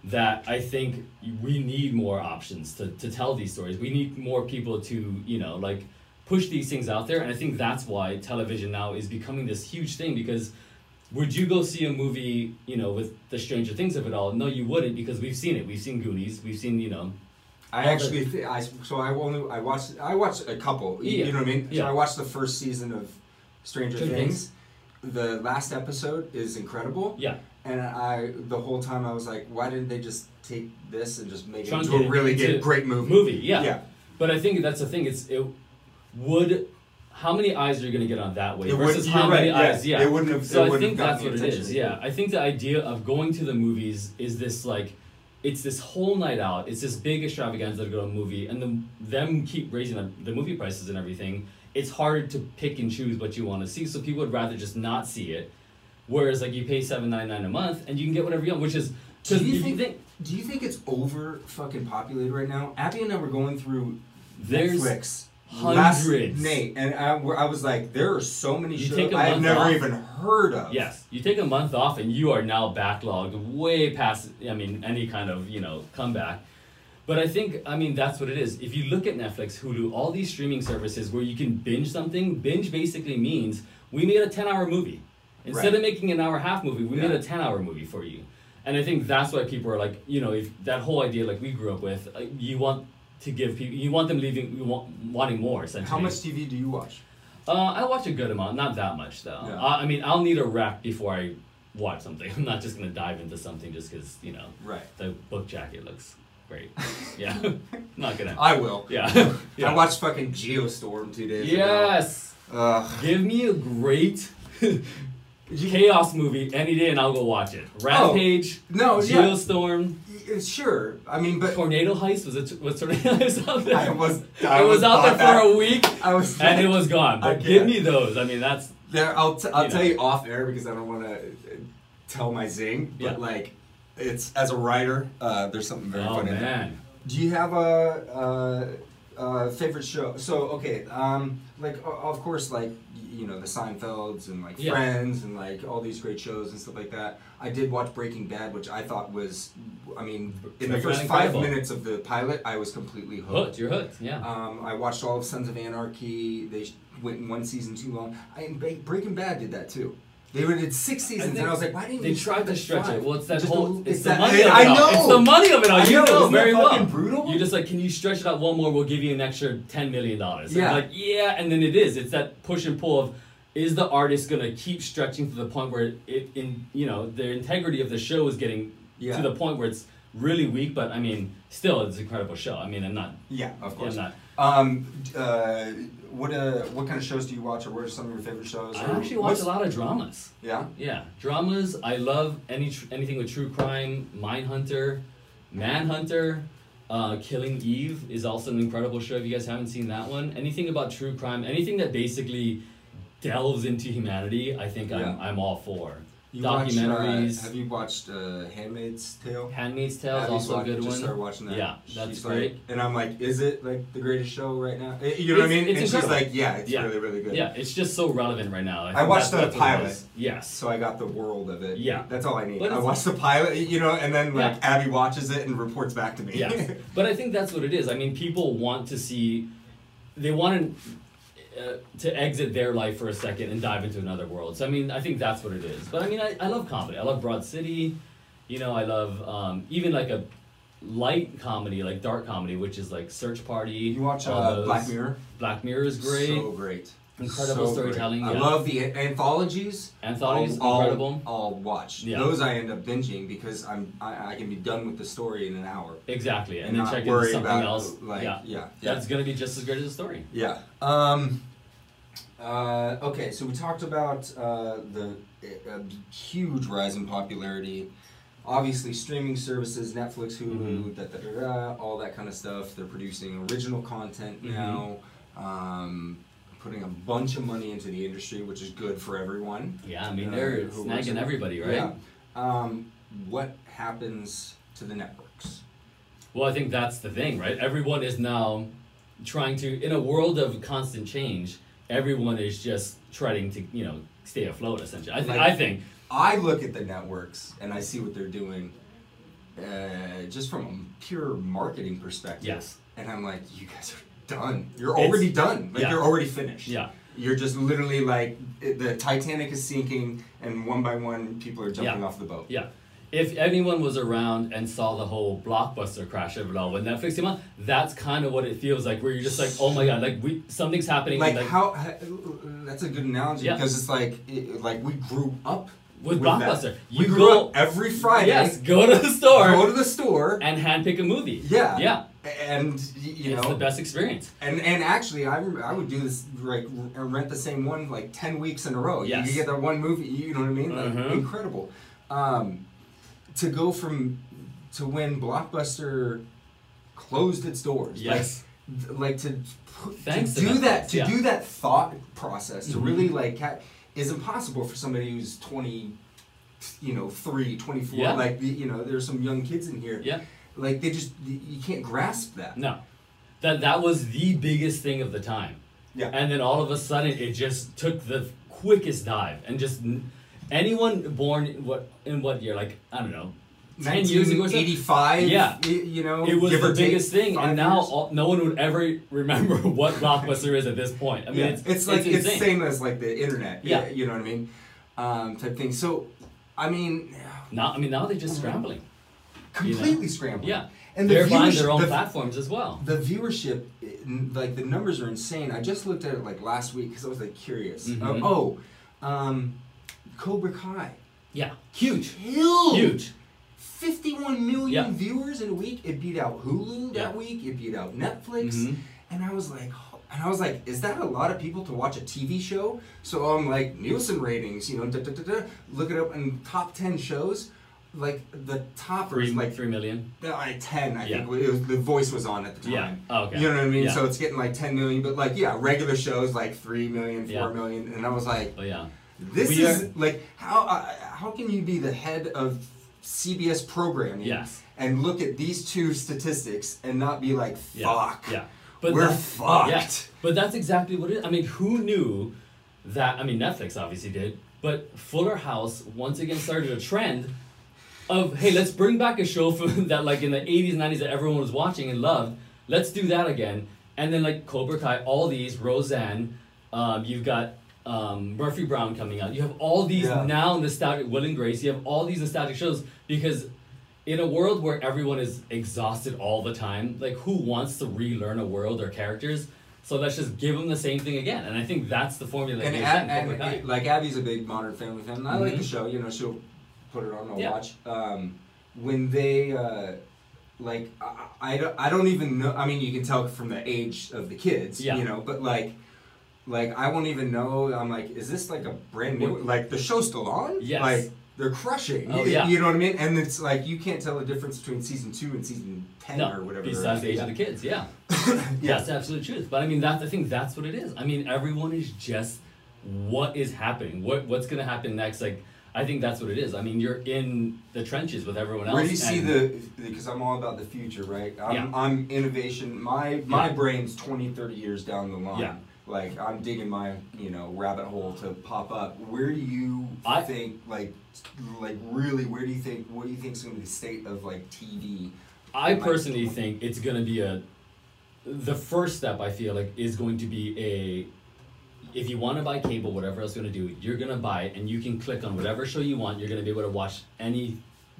that I think we need more options to, to tell these stories. We need more people to, you know, like push these things out there. And I think that's why television now is becoming this huge thing because would you go see a movie, you know, with the Stranger Things of it all? No, you wouldn't because we've seen it. We've seen Goonies. We've seen, you know, I actually th- I so I only I watched I watched a couple. Yeah. You know what I mean? So I watched the first season of Stranger Stranger Things. The last episode is incredible. yeah. And I the whole time I was like, why didn't they just take this and just make it into a really into good great movie? Movie, yeah. Yeah. But I think that's the thing. It's it would how many eyes are you going to get on that way It versus how many right, yeah. eyes? Yeah, It wouldn't have- So I think that's what it is. Yeah, I think the idea of going to the movies is this like it's this whole night out. It's this big extravaganza to go to a movie, and then them keep raising the, the movie prices and everything. It's hard to pick and choose what you want to see, so people would rather just not see it. Whereas like you pay seven ninety nine a month and you can get whatever you want, which is Do you if think, Do you think it's over fucking populated right now? Abby and I were going through Netflix. Hundreds. Last, Nate and I, I was like, there are so many You shows take a I have never off. even heard of. Yes, you take a month off and you are now backlogged way past. I mean, any kind of you know comeback. But I think I mean that's what it is. If you look at Netflix, Hulu, all these streaming services where you can binge something, binge basically means we made a ten-hour movie instead Right. of making an hour-half movie. We made a ten-hour movie for you, and I think that's why people are like, you know, if that whole idea like we grew up with, uh, you want to give people, you want them leaving, you want wanting more essentially. How much TV do you watch? Uh, I watch a good amount, not that much though. Yeah. Uh, I mean, I'll need a rec before I watch something. I'm not just gonna dive into something just because you know Right. the book jacket looks great. Yeah, not gonna. I will. Yeah. yeah. I watched fucking Geostorm two days ago. Yes. Give me a great chaos movie any day, and I'll go watch it. Rampage. No, yeah. Geostorm. Y- Sure. I mean, but Tornado Heist was it? Was Tornado Heist out there? I was. I it was, out there that. for a week, I was. and it was gone. But give me those. I mean, that's There, I'll, t- I'll You tell know. you off air because I don't want to tell my zing, but Yeah. like, it's as a writer, uh, there's something very oh funny. that. man. Do you have a, a, favorite show? So okay, um, like of course, like you know the Seinfelds and like Yeah. Friends and like all these great shows and stuff like that. I did watch Breaking Bad, which I thought was, I mean, in the first five minutes of the pilot, I was completely hooked. Hooked. You're hooked. Yeah. Um, I watched all of Sons of Anarchy. They went in one season too long. I, and Breaking Bad did that too. They were did six seasons, and think I was like, why didn't They you tried to stretch five? it. Well, it's that Just whole. It's, the that- money of it I all. know. It's the money of it all. I You know, know very well. brutal? You're just like, can you stretch it out one more? We'll give you an extra ten million dollars. Yeah. Like, yeah, and then it is. It's that push and pull of, is the artist gonna keep stretching to the point where it, in you know, the integrity of the show is getting Yeah. to the point where it's really weak. But I mean, still, it's an incredible show. I mean, I'm not. Yeah, of Yeah, course. I'm not. Um, uh, what uh, what kind of shows do you watch, or what are some of your favorite shows? I actually watch a lot of dramas. Yeah. Yeah, dramas. I love any tr- anything with true crime. Mindhunter, Manhunter, uh, Killing Eve is also an incredible show. If you guys haven't seen that one, anything about true crime, anything that basically delves into humanity, I think Yeah. I'm I'm all for. You watch, uh, Documentaries. have you watched uh, Handmaid's Tale? Handmaid's Tale is also a watch- good just one. started watching that. Yeah, that's She's great. Like, and I'm like, is it like the greatest show right now? Eh, You know what I mean? it's and she's like, yeah, it's Yeah. really really good. Yeah, it's just so relevant right now. I think watched the that's what it pilot. Yes. So I got the world of it. Yeah. That's all I need. But I watched the pilot, you know, and then like Yeah. Abby watches it and reports back to me. Yeah. but I think that's what it is. I mean, people want to see, they want to, uh, to exit their life for a second and dive into another world. So I mean, I think that's what it is. But I mean, I, I love comedy. I love Broad City. You know, I love um, even like a light comedy, like dark comedy, which is like Search Party. You watch uh. Black Mirror? Black Mirror is great. So great. Incredible So storytelling, great. I yeah. love the anthologies. Anthologies, I'll, I'll- incredible. I'll watch. Yeah. Those I end up binging because I'm I, I can be done with the story in an hour. Exactly, and, And then not check into worry something about, else. like, yeah, yeah, that's gonna be just as great as the story. Yeah. Um, uh, okay, so we talked about uh, the uh, huge rise in popularity. Obviously, streaming services, Netflix, Hulu, Mhm. da, da, da, all that kind of stuff. They're producing original content Mhm. now, um, putting a bunch of money into the industry, which is good for everyone. Yeah, I mean Uh, they're snagging everybody, right? Yeah. Um, what happens to the networks? Well, I think that's the thing, right? Everyone is now trying to, in a world of constant change, everyone is just trying to, you know, stay afloat. Essentially, I, th- Like- I think. I look at the networks and I see what they're doing, uh, just from a pure marketing perspective. Yes. And I'm like, you guys are done. You're It's- already done. Like yeah. you're already finished. Yeah. You're just literally like it, the Titanic is sinking, and one by one people are jumping Yeah. off the boat. Yeah. If anyone was around and saw the whole blockbuster crash of it all when Netflix came out, that's kind of what it feels like. Where you're just like, oh my god, like we something's happening. Like, like how? That's a good analogy Yeah. because it's like it, like we grew up with, that. blockbuster, We you go up every Friday. yes, go to the store Go to the store. and handpick a movie. Yeah. yeah, And you it's know, the best experience. And and actually, I, I would do this like rent the same one like ten weeks in a row. Yes. You get that one movie. You know what I mean? Like, Mhm. Incredible. Um, to go from to when Blockbuster closed its doors. Yes. Like, like to to do Netflix, that to yeah. do that thought process to Mhm. really like is impossible for somebody who's 20 you know 3 24 Yeah. like the- you know there's some young kids in here Yeah. like they just you can't grasp that No. That that was the biggest thing of the time. Yeah. And then all of a sudden it just took the quickest dive and just anyone born in what in what year like I don't know 10 years ago something, 1985 Yeah. you know it was the biggest thing and now all, no one would ever remember what blockbuster is at this point. I mean yeah. it's it's, like it's, insane. same as like the internet Yeah. you know what I mean um, type thing so I mean Now I mean now they're just scrambling. completely scrambling. Yeah. and the they're buying their own the, platforms as well. the viewership like the numbers are insane i just looked at it like last week because i was like curious Mhm. Uh, oh um, cobra kai Yeah. Huge. killed Huge. 51 million Yeah. viewers in a week it beat out hulu that Yeah. week it beat out netflix Mhm. and i was like and I was like, is that a lot of people to watch a TV show? So I'm like, Nielsen ratings, you know, da, da, da, da, look it up in top 10 shows. Like the top Three like three million. uh, 10, I Yeah. think. It was, the voice was on at the Yeah. time. Oh, okay. You know what I mean? Yeah. So it's getting like 10 million, but like, yeah, regular shows like 3 million, 4 Yeah. million, And I was like, oh yeah. this We is are- like, how, uh, how can you be the head of CBS programming Yes. and look at these two statistics and not be like, Yeah. fuck? Yeah. But We're fucked. Yeah. But that's exactly what it is. I mean, who knew that? I mean, Netflix obviously did, but Fuller House once again started a trend of hey, let's bring back a show from that like in the '80s, '90s that everyone was watching and loved. Let's do that again. And then like Cobra Kai, all these Roseanne, um, you've got um, Murphy Brown coming out. You have all these Yeah. now nostalgic Will and Grace. You have all these nostalgic shows because in a world where everyone is exhausted all the time, like who wants to relearn a world or characters? So let's just give them the same thing again. And I think that's the formula and, Ab- and like Abby's a big Modern Family fan. I like Mhm. the show. You know, she'll put it on. I'll Yeah. watch. Um, when they uh, like, I, I don't. I don't even know. I mean, you can tell from the age of the kids. Yeah. You know, but like. Like I won't even know. I'm like, is this like a brand new? Like the show's still on? Yes. Like they're crushing. Oh, yeah. you know what I mean? And it's like you can't tell the difference between season two and season ten no, or whatever. besides the age yeah. of the kids, yeah. Yeah. That's the absolute truth. But I mean, that's I think that's what it is. I mean, everyone is just what is happening, what what's gonna happen next. Like, I think that's what it is. I mean, you're in the trenches with everyone else. Where do you see the because I'm all about the future, right? I'm, Yeah. I'm innovation. My my Yeah. brain's 20, 30 years down the line. Yeah. Like I'm digging my you know rabbit hole to pop up. Where do you I- think like like really? Where do you think? What do you think is going to be the state of like TV? I Like- personally think it's gonna be a. The first step I feel like is going to be a. If you want to buy cable, whatever else you're gonna do, you're gonna buy it, and you can click on whatever show you want. You're gonna be able to watch any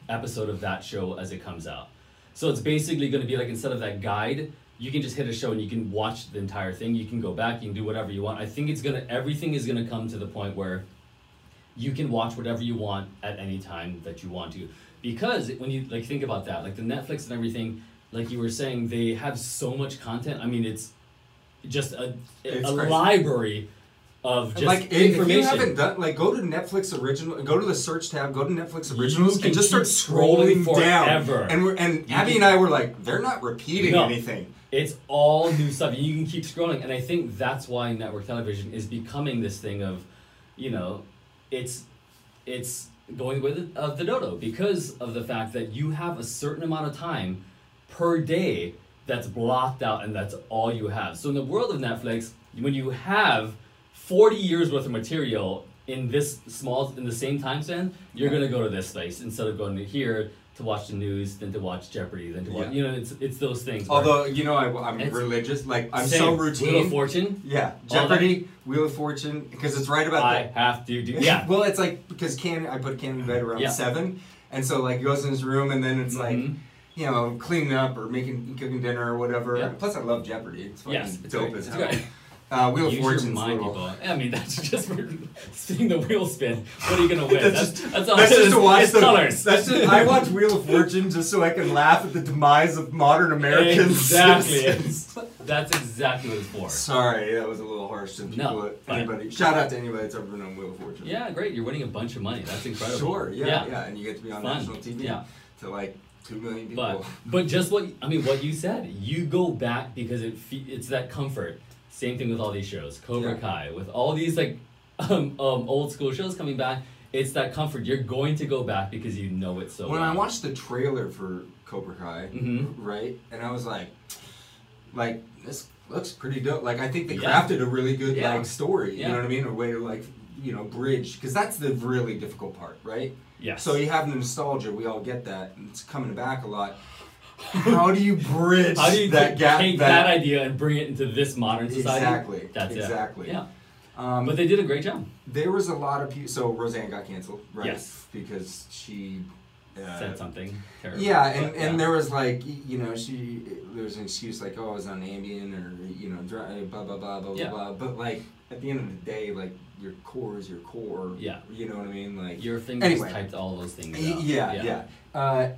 episode of that show as it comes out. So it's basically gonna be like instead of that guide, you can just hit a show and you can watch the entire thing. You can go back, you can do whatever you want. I think it's gonna everything is gonna come to the point where you can watch whatever you want at any time that you want to because when you like think about that like the netflix and everything like you were saying they have so much content i mean it's just a, It's a crazy. library of just like if- if you haven't done like go to Netflix original, go to the search tab, go to Netflix originals, and just start scrolling scrolling down. forever. And we're and You Abby can- and I were like, they're not repeating No. anything. It's all new stuff. You can keep scrolling. And i think that's why network television is becoming this thing of you know it's it's going with of the dodo because of the fact that you have a certain amount of time per day that's blocked out and that's all you have. So in the world of netflix when you have 40 years worth of material in this small in the same time span you're going to go to this place instead of going to here to watch the news than to watch jeopardy than to watch Yeah. you know it's it's those things Although you know I, I'm religious, like I'm Same. so routine. Wheel of Fortune. Yeah, Jeopardy, Wheel of Fortune, because it's right about I that. have to do. Yeah. well, it's like because Cam, I put Cam in bed around Yeah. seven, and so like he goes in his room, and then it's like Mhm. you know cleaning up or making cooking dinner or whatever. Yeah. Plus, I love Jeopardy. It's fucking Yes, it's dope great. as hell. Uh, Wheel of Fortune's. I mean, that's just for seeing the wheel spin. What are you gonna win? That's That's, just- that's all. That's just to watch the colors. That's just, I watch Wheel of Fortune just so I can laugh at the demise of modern Americans. Exactly. That's exactly what it's for. Sorry, that was a little harsh to people. No, anybody. Shout out to anybody that's ever been on Wheel of Fortune. Yeah, great. You're winning a bunch of money. That's incredible. Sure, yeah, yeah, and you get to be on Fun. national TV Yeah. to like Two million people. But but just what I mean, what you said, you go back because it fe- it's that comfort. Same thing with all these shows, Cobra Yeah. Kai, with all these like um, um old school shows coming back. It's that comfort. You're going to go back because you know it so when well. I watched the trailer for Cobra Kai, Mhm. right, and I was like, like this looks pretty dope. Like I think they Yeah. crafted a really good Yeah. like story. You know what I mean? A way to like you know bridge because that's the really difficult part, right? Yeah. So you have the nostalgia. We all get that. and It's coming back a lot. How do you bridge How do you that take, gap? take that, idea and bring it into this modern society? Exactly, That's exactly. it. Yeah. Um, But they did a great job. there was a lot of people. So Roseanne got canceled, right? Yes. Because she uh, Said something terrible. Yeah, and, But, and there was like, you know, she there was an excuse like, oh, I was on Ambien or you know, dry, blah blah blah blah Yeah. blah. But like at the end of the day, like your core is your core. Yeah. You know what I mean? Like. Your fingers Anyway. typed all those things out. yeah, yeah. Uh,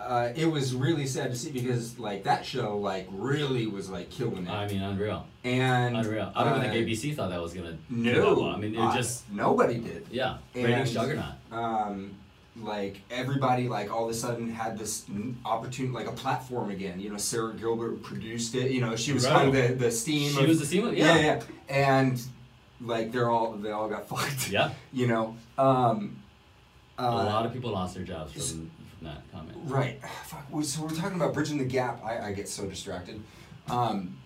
uh, it was really sad to see because like that show like really was like killing it. I mean, unreal. and Unreal. I don't uh, think ABC thought that was gonna. No. I mean, it uh, just nobody did. yeah, and- ratings juggernaut. um, like everybody like all of a sudden had this opportunity like a platform again you know Sara Gilbert produced it you know she was kind of the, the steam She of, was the steam of yeah. yeah. yeah and like they're all they all got fucked Yeah. you know um uh, a lot of people lost their jobs from, that comment. right Fuck. so we're talking about bridging the gap i, I get so distracted um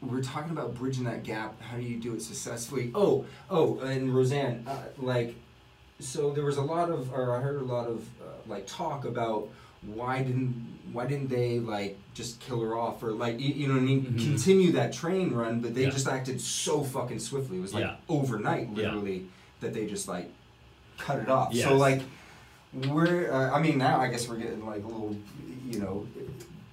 we're talking about bridging that gap how do you do it successfully oh oh and roseanne uh, like so there was a lot of or i heard a lot of uh, like talk about why didn't why didn't they like just kill her off or like you, you know what i mean Mhm. continue that train run but they Yeah. just acted so fucking swiftly it was like Yeah. overnight Yeah. literally that they just like cut it off Yes. so like we're uh, i mean now i guess we're getting like a little you know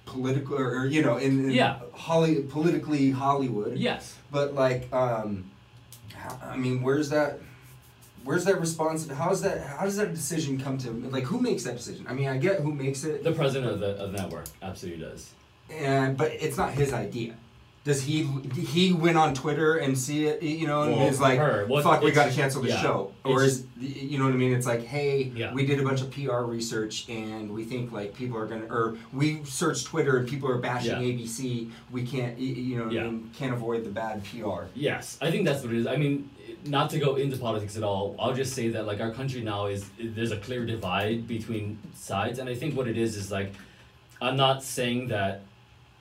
political or, or, you know in, in Yeah. Holly, politically hollywood Yes. but like, um, I mean, where's that? Where's that response? How's that? How does that decision come to? Like, who makes that decision? I mean, I get who makes it, The president of the of the network absolutely does. and but it's not his idea. Does he? He went on Twitter and see it, you know, and Well, is like, what- "Fuck, we got to cancel the yeah, show," or is you know what I mean? It's like, "Hey, Yeah. we did a bunch of PR research, and we think like people are gonna, or we searched Twitter and people are bashing Yeah. ABC. We can't, you know, Yeah. can't avoid the bad PR." Yes, I think that's what it is. I mean, not to go into politics at all. I'll just say that like our country now is there's a clear divide between sides, and I think what it is is like, I'm not saying that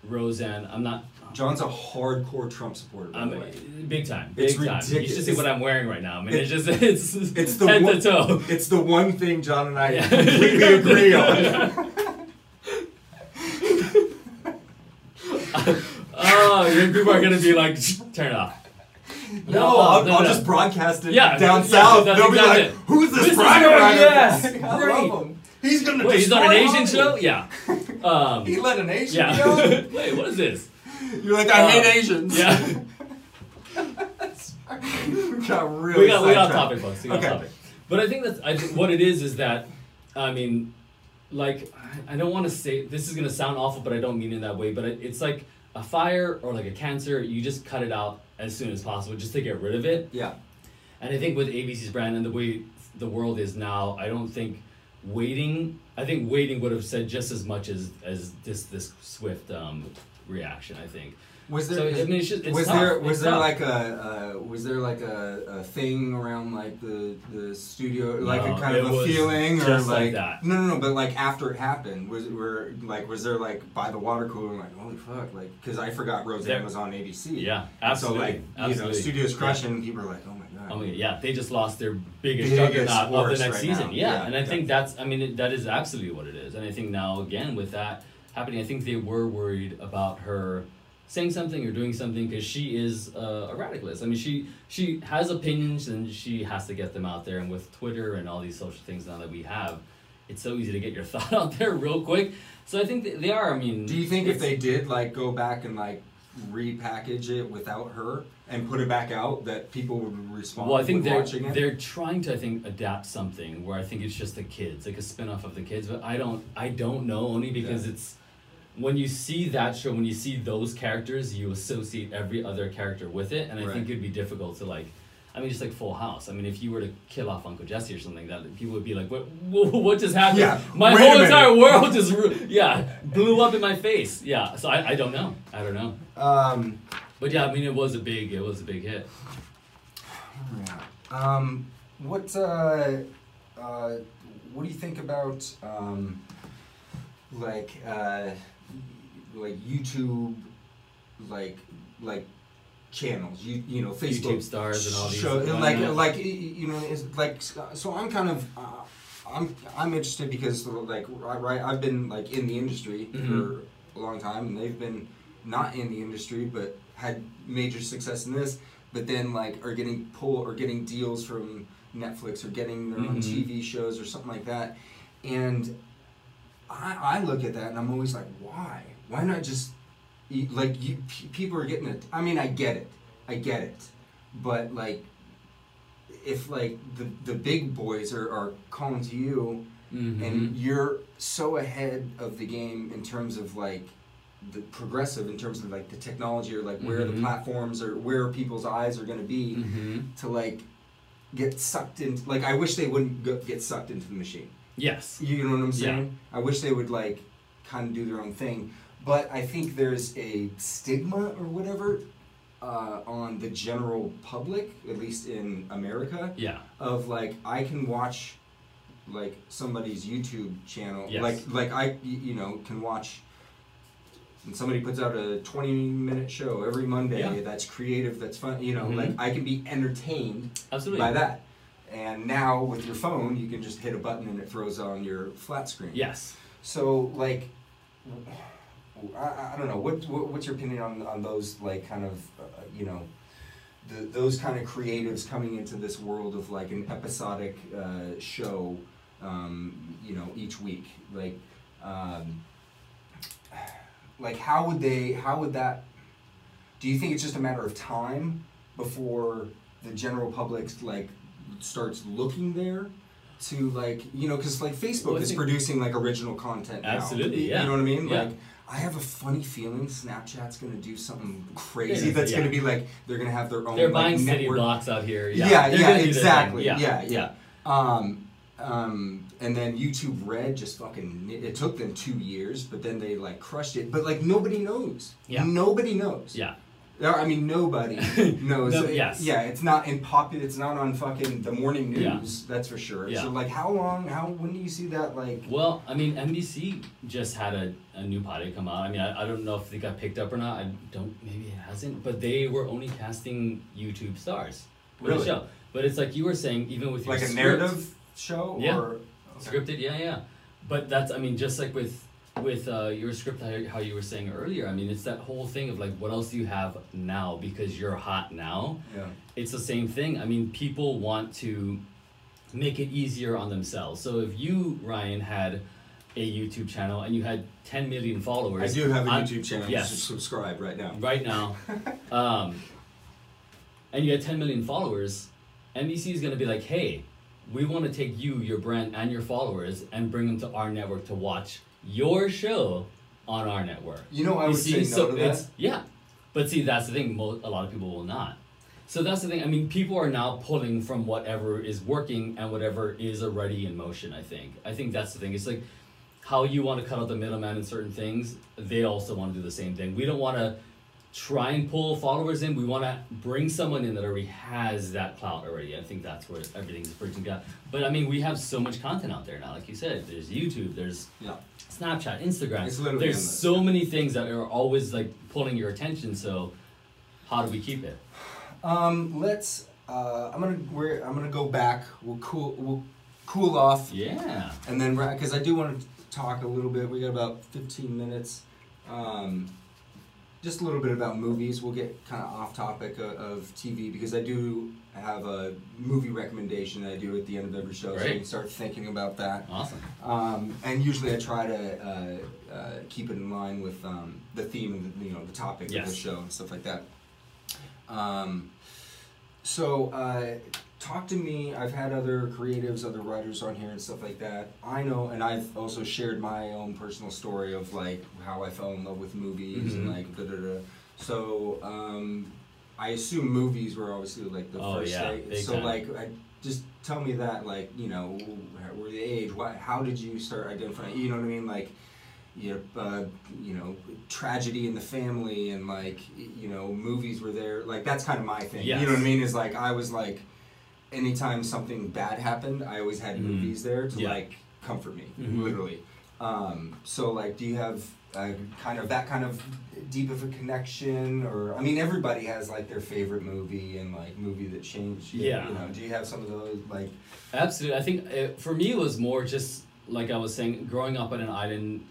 Roseanne. I'm not. John's a hardcore Trump supporter. By the way. big time. Big It's time. You should see what I'm wearing right now. I mean, It- it's just it's It's the head one, to toe. It's the one thing John and I Yeah. completely agree on. oh, your people are gonna be like, turn it off. No, I'll, no, I'll no. just broadcast it Yeah, down yeah, south. They'll be exactly like. "Who's this, This is Brian right, Ryan?" yes, I love him. He's gonna. Wait, he's on an Asian show? Yeah. Um, He led an Asian yeah. go. Wait, what is this? You're like, I Uh, hate Asians. Yeah. we got really. we got we got topic, folks. We got Okay. topic. But I think that's I think what it is is that, I mean, like I- I don't want to say this is gonna sound awful, but I don't mean it that way. But it, it's like a fire or like a cancer. You just cut it out as soon as possible, just to get rid of it. Yeah. And I think with ABC's brand and the way the world is now, I don't think waiting. I think waiting would have said just as much as as this this swift um, reaction. I think. Was So, there? I mean, it's just- it's was tough. there? Was It's there tough. like a? Uh, was there like a, a thing around like the the studio, like No, a kind of a feeling, or like like, that. no, no, no, but like after it happened, was were like was there like by the water cooler, like holy fuck, like because I forgot Roseanne There- was on ABC. Yeah, absolutely. So like absolutely. you know, the studios crushing, people are like, oh my god. Oh my God, yeah, they just lost their biggest, Biggest juggernaut of the next right season. Yeah, Yeah, and I yeah. think that's, I mean, it, that is absolutely what it is. And I think now, again, with that happening, I think they were worried about her saying something or doing something because she is uh, a radicalist. I mean, she she has opinions and she has to get them out there. And with Twitter and all these social things now that we have, it's so easy to get your thought out there real quick. So I think they, they are. I mean, Do you think if they did like go back and like repackage it without her and put it back out, that people would respond? Well, I think they're they're trying to I think adapt something where I think it's just the kids, like a spin-off of the kids. But I don't I don't know only because Yeah. it's when you see that show, when you see those characters, you associate every other character with it, and I Right. think it'd be difficult to like. I mean, just like Full House. I mean, if you were to kill off Uncle Jesse or something, that people would be like, "What? What, just happened? Yeah, My whole entire world just, ru- yeah, blew up in my face." Yeah. So I, I don't know. I don't know. Um, But yeah, I mean, it was a big, it was a big hit. yeah. Um, what uh, uh, what do you think about um, like uh, like YouTube, like like channels? You you know Facebook YouTube stars and all these. show, why like like you know it's like so I'm kind of uh, I'm I'm interested because like right, I've been like in the industry Mhm. for a long time and they've been not in the industry but had major success in this but then like are getting pull or getting deals from Netflix or getting their own Mhm. TV shows or something like that and I I look at that and I'm always like why why not just you- like you people are getting it i mean i get it i get it but like if like the the big boys are, are calling to you Mhm. and you're so ahead of the game in terms of like the progressive in terms of like the technology or like where the Mhm. platforms or where people's eyes are going to be Mhm. to like get sucked into like i wish they wouldn't go, get sucked into the machine Yes. you know what I'm Yeah. saying? I wish they would like kind of do their own thing, but I think there's a stigma or whatever uh, on the general public, at least in America, Yeah. of like I can watch like somebody's YouTube channel, Yes. like like I you know can watch. And somebody puts out a 20 minute show every Monday Yeah. that's creative, that's fun, you know, Mhm. like I can be entertained Absolutely. by that. And now with your phone, you can just hit a button and it throws on your flat screen. Yes. So like, I, I don't know. What, what what's your opinion on on those like kind of uh, you know, the, those kind of creatives coming into this world of like an episodic uh, show, um, you know, each week. Like, um, like how would they? How would that? Do you think it's just a matter of time before the general public like starts looking there? To like you know, because like Facebook Well, is producing like original content. Absolutely, You- yeah. You know what I mean? Yeah. Like I have a funny feeling Snapchat's gonna do something crazy. That's yeah. gonna be like they're gonna have their own. They're like, buying city network. blocks out here. Yeah. Yeah, yeah, gonna do their thing. exactly. Yeah. Yeah, yeah. Um, um, and then YouTube Red just fucking. It took them two years, but then they like crushed it. But like nobody knows. Yeah. Nobody knows. Yeah. I mean, nobody knows. No, It- Yeah, it's not in popular. It's not on fucking the morning Yeah. news. That's for sure. Yeah. So like, how long? How when do you see that? Like, Well, I mean, NBC just had a, a new pilot come out. I mean, I, I don't know if they got picked up or not. I don't. Maybe it hasn't. But they were only casting YouTube stars for Really? the show. But it's like you were saying, even with your like a script- narrative show Yeah. or scripted yeah yeah but that's i mean just like with with uh, your script how, you were saying earlier i mean it's that whole thing of like what else do you have now because you're hot now Yeah. it's the same thing i mean people want to make it easier on themselves so if you ryan had a youtube channel and you had 10 million followers I do have a on- YouTube channel. yes. Subscribe right now. right now, um, and you had 10 million followers, NBC is going to be like, hey, we want to take you, your brand, and your followers and bring them to our network to watch your show on our network. You know, I You would see, say no so to that. yeah, but see that's the thing. Mo- a lot of people will not. So that's the thing. I mean, people are now pulling from whatever is working and whatever is already in motion. I think. I think that's the thing. It's like how you want to cut out the middleman in certain things. They also want to do the same thing. We don't want to try and pull followers in. We want to bring someone in that already has that clout already. I think that's where everything's bridging down. But I mean, we have so much content out there now. Like you said, there's YouTube. There's Yeah. Snapchat, Instagram. It's literally There's endless. so many things that are always like pulling your attention. So, how do we keep it? Um, let's. Uh, I'm gonna. We're, I'm gonna go back. We'll cool. We'll cool off, Yeah. and then because I do want to talk a little bit. We got about 15 minutes. Um, just a little bit about movies. We'll get kind of off topic of, of TV because I do have a movie recommendation that I do at the end of every show, so you can start thinking about that. Awesome. Um, and usually I try to uh, uh, keep it in line with um, the theme and the, you know the topic of the show and stuff like that. Um, so uh, talk to me. I've had other creatives, other writers on here and stuff like that. I know, and I've also shared my own personal story of like how I fell in love with movies and Mhm. like da da da. So um, I assume movies were obviously like the Oh, first yeah, thing. So time. like, I, just tell me that like you know, were the age? What? How did you start identifying? You know what I mean? Like, you know, uh, you know, tragedy in the family and like you know, movies were there. Like that's kind of my thing. You know what I mean? Is like I was like, anytime something bad happened, I always had Mhm. movies there to Yeah. like comfort me, Mhm. literally. Um, so like, do you have uh, kind of that kind of deep of a connection, or I mean, everybody has like their favorite movie and like movie that changed. you, Yeah. You know, do you have some of those like? Absolutely. I think uh for me it was more just like I was saying, growing up on an island.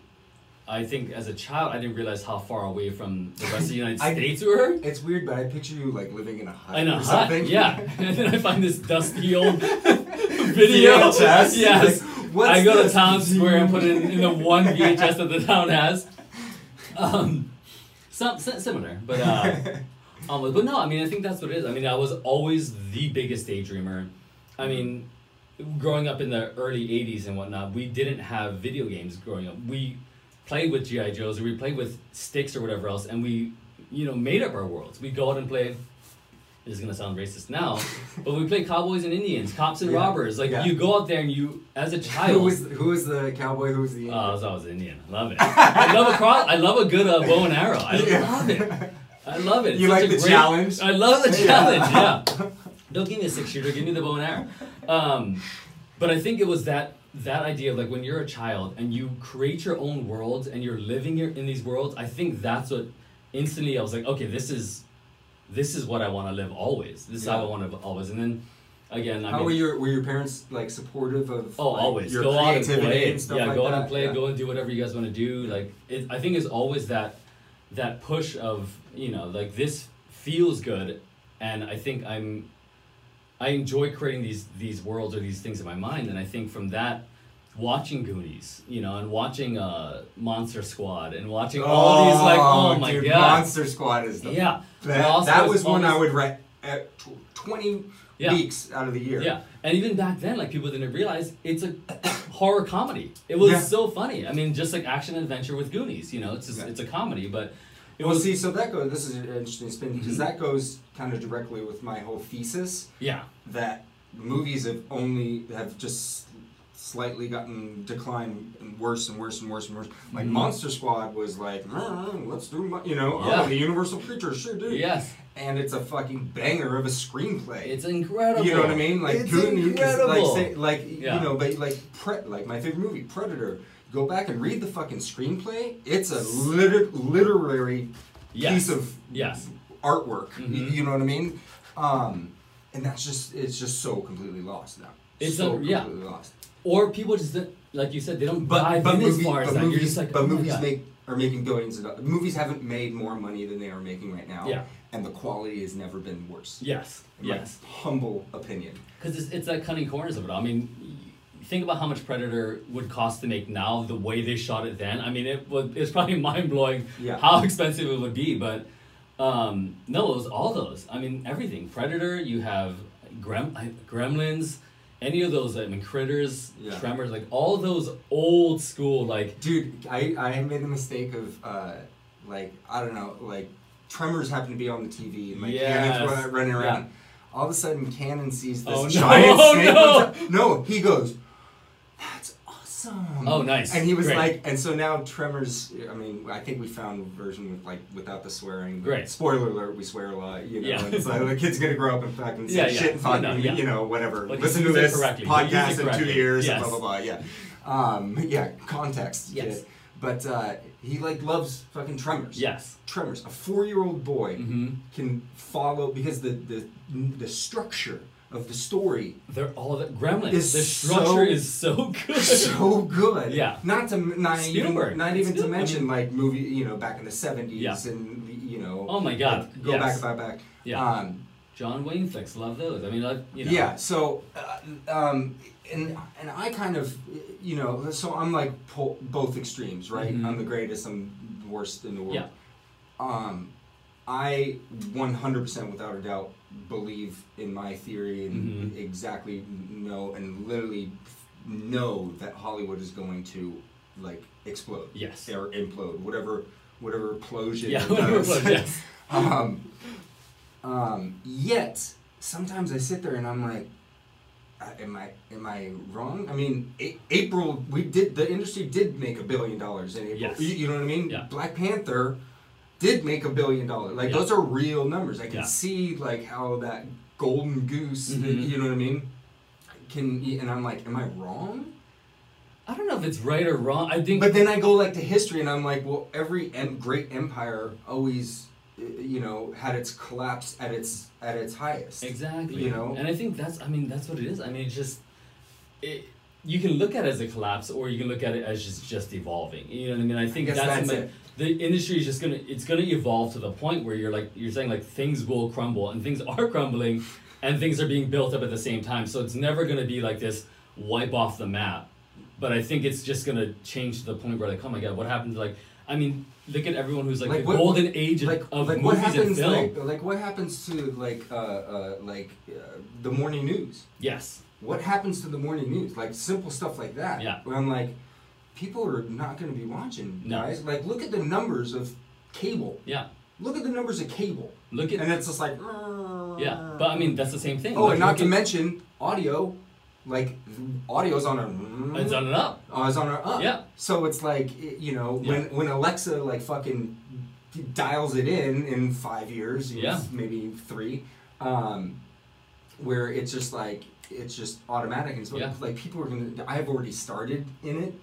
I think as a child I didn't realize how far away from the rest of the United I- States we were. It's weird, but I picture you like living in a hut In a or hut, something. yeah. And then I find this dusty old video. VHS. Yes. Like, I go this? to town square and put it in, in the one VHS that the town has. Um, some si- similar, but uh, almost. But no, I mean, I think that's what it is. I mean, I was always the biggest daydreamer. I mean, growing up in the early '80s and whatnot, we didn't have video games growing up. We played with GI Joes or we played with sticks or whatever else, and we, you know, made up our worlds. We go out and play. This is gonna sound racist now, but we play cowboys and Indians, cops and Yeah. robbers. Like Yeah. you go out there and you, as a child, Who was who was the cowboy? Who is the? Oh, I was always Indian. I love it. I love a cross. I love a good uh, bow and arrow. I Yeah. love it. I love it. You Such like the challenge? I love the challenge. Yeah. Don't give me a six shooter. Give me the bow and arrow. Um, but I think it was that that idea of like when you're a child and you create your own worlds and you're living your, in these worlds. I think that's what instantly I was like, okay, this is this is what I want to live always. This is how I want to always. And then again, I How mean, were your were your parents like supportive of? Oh, like, always your go out and creativity play. and stuff yeah, like go out that? and play. Yeah. Go and do whatever you guys want to do. Like, it, I think it's always that that push of you know like this feels good, and I think I'm I enjoy creating these these worlds or these things in my mind, and I think from that. Watching Goonies, you know, and watching uh, Monster Squad, and watching all these like, oh my dude, god, Monster Squad is the yeah, That, that was one I would write at tw- 20 Yeah. weeks out of the year. Yeah, and even back then, like people didn't realize it's a horror comedy. It was Yeah. so funny. I mean, just like action adventure with Goonies. You know, it's just, Yeah. it's a comedy, but it well, was see, so that goes. This is an interesting spin because Mhm. that goes kind of directly with my whole thesis yeah, that movies have only have just slightly gotten decline and worse and worse and worse and worse. Like Mhm. Monster Squad was like, "Mm, let's do, mo-" you know, Yeah. oh, the Universal creatures, sure do. yes, And it's a fucking banger of a screenplay. it's incredible. You know what I mean? Like it's incredible. like say, like Yeah. you know, but like pre- like my favorite movie, Predator. Go back and read the fucking screenplay. It's a liter- literary yes. piece of yes, artwork. y- Mhm. You know what I mean? Um, and that's just it's just so completely lost now. It's so a- yeah. completely lost. or people just like you said they don't But dive but, in movie, as far as that. movies, You're just like, but oh movies make are making billions of dollars. Movies haven't made more money than they are making right now. Yeah. And the quality has never been worse. yes, In my yes. humble opinion. Because it's, it's that cutting corners of it. all. I mean, think about how much Predator would cost to make now. The way they shot it then. I mean, it was it's probably mind blowing Yeah. how expensive it would be. But um, no, it was all those. I mean, everything. Predator. You have Grem- Gremlins. Any of those, I mean, Critters, Yeah. Tremors, like all those old school, like Dude, I, I made the mistake of uh, like I don't know, like Tremors happened to be on the TV and like Yes. Cannon's running around. Yeah. All of a sudden, Cannon sees this Oh, no. giant Oh, snake. no. no, he goes, "That's awesome." Oh, nice. And he was Great. like, and so now Tremors. I mean, I think we found a version with like without the swearing. Great. Spoiler alert: we swear a lot. You know, Yeah. and it's like the kid's gonna grow up and fucking say Yeah, yeah. shit and fucking, No, yeah. you know, whatever. But Listen to this correctly, but use it podcast in two years. Yes. And blah blah blah. Yeah. Um, yeah, context. Yes. kid. But uh, he like loves fucking Tremors. yes. Tremors. A four-year-old boy hmm can follow because the the the structure of the story They're all the Gremlins. Is the so- structure is so good. so good. Yeah. Not to not Spielberg. even not even to mention like movie you know back in the seventies Yeah. and the, you know. Oh my God, like, go yes. back back back. Yeah. Um, John Wayne flicks, love those. I mean, like you know. Yeah. So, uh, um, and and I kind of, you know, so I'm like po- both extremes, right? Mhm. I'm the greatest. I'm the worst in the world. Yeah. Um, I 100% without a doubt believe in my theory and Mhm. exactly know and literally know that Hollywood is going to like explode Yes. or implode, whatever whatever implosion. Yeah. whatever yes. um, Um, yet sometimes I sit there and I'm like, uh, am I am I wrong? I mean, a- April we did the industry did make a billion dollars in April. Yes. You, you know what I mean? Yeah. Black Panther did make a billion dollars. Like Yeah. those are real numbers. I can Yeah. see like how that golden goose. Mhm. You know what I mean? Can and I'm like, am I wrong? I don't know if it's right or wrong. I think But then I go like to history, and I'm like, well, every em- great empire always, you know, had its collapse at its at its highest. Exactly. You know? And I think that's I mean that's what it is. I mean it's just it you can look at it as a collapse or you can look at it as just just evolving. You know what I mean? I think guess that's, that's my-. The industry is just gonna it's gonna evolve to the point where you're like you're saying like things will crumble and things are crumbling and things are being built up at the same time. So it's never gonna be like this wipe off the map. But I think it's just gonna change to the point where like, oh my god, what happened to like I mean, look at everyone who's like, Like the what- golden age of, Like, of like what movies and happens, film. like, like what happens to like, uh, uh, like uh, the morning news? yes. What happens to the morning news? Like simple stuff like that. Yeah. Where I'm like, people are not going to be watching, No. guys. Like, look at the numbers of cable. Yeah. Look at the numbers of cable, Look at and it's just like. Yeah, but I mean that's the same thing. Oh, Like, and not to at- mention audio, like audio's on a. it's on and up. Oh, it's on a up. Yeah. So it's like you know when Yeah. when Alexa like fucking dials it in in five years, Yeah. maybe three, um, where it's just like it's just automatic and so Yeah. like people are gonna. I've already started in it.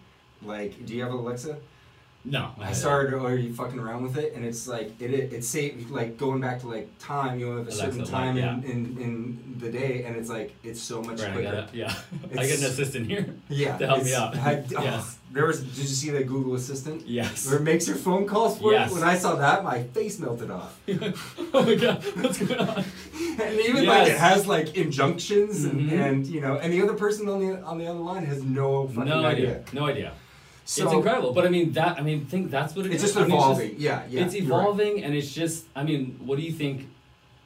Like, do you have Alexa? No, I started already fucking around with it, and it's like it it, it saved like going back to like time. You have a certain time like, in, in in the day, and it's like it's so much Right, I quicker. got it. Yeah, I get an assistant here. Yeah, To help me out. I, oh, Yes. There was. Did you see that Google Assistant? Yes. Where it makes your phone calls for Yes. you? When I saw that, my face melted off. oh my god, what's going on? And even like it has like injunctions and, Mhm. and you know, and the other person on the on the other line has no fucking No idea. idea. No idea. So it's incredible, but I mean that. I mean, think that's what it it's is. just I mean, evolving. yeah, yeah. it's you're right. evolving, and it's just. I mean, what do you think?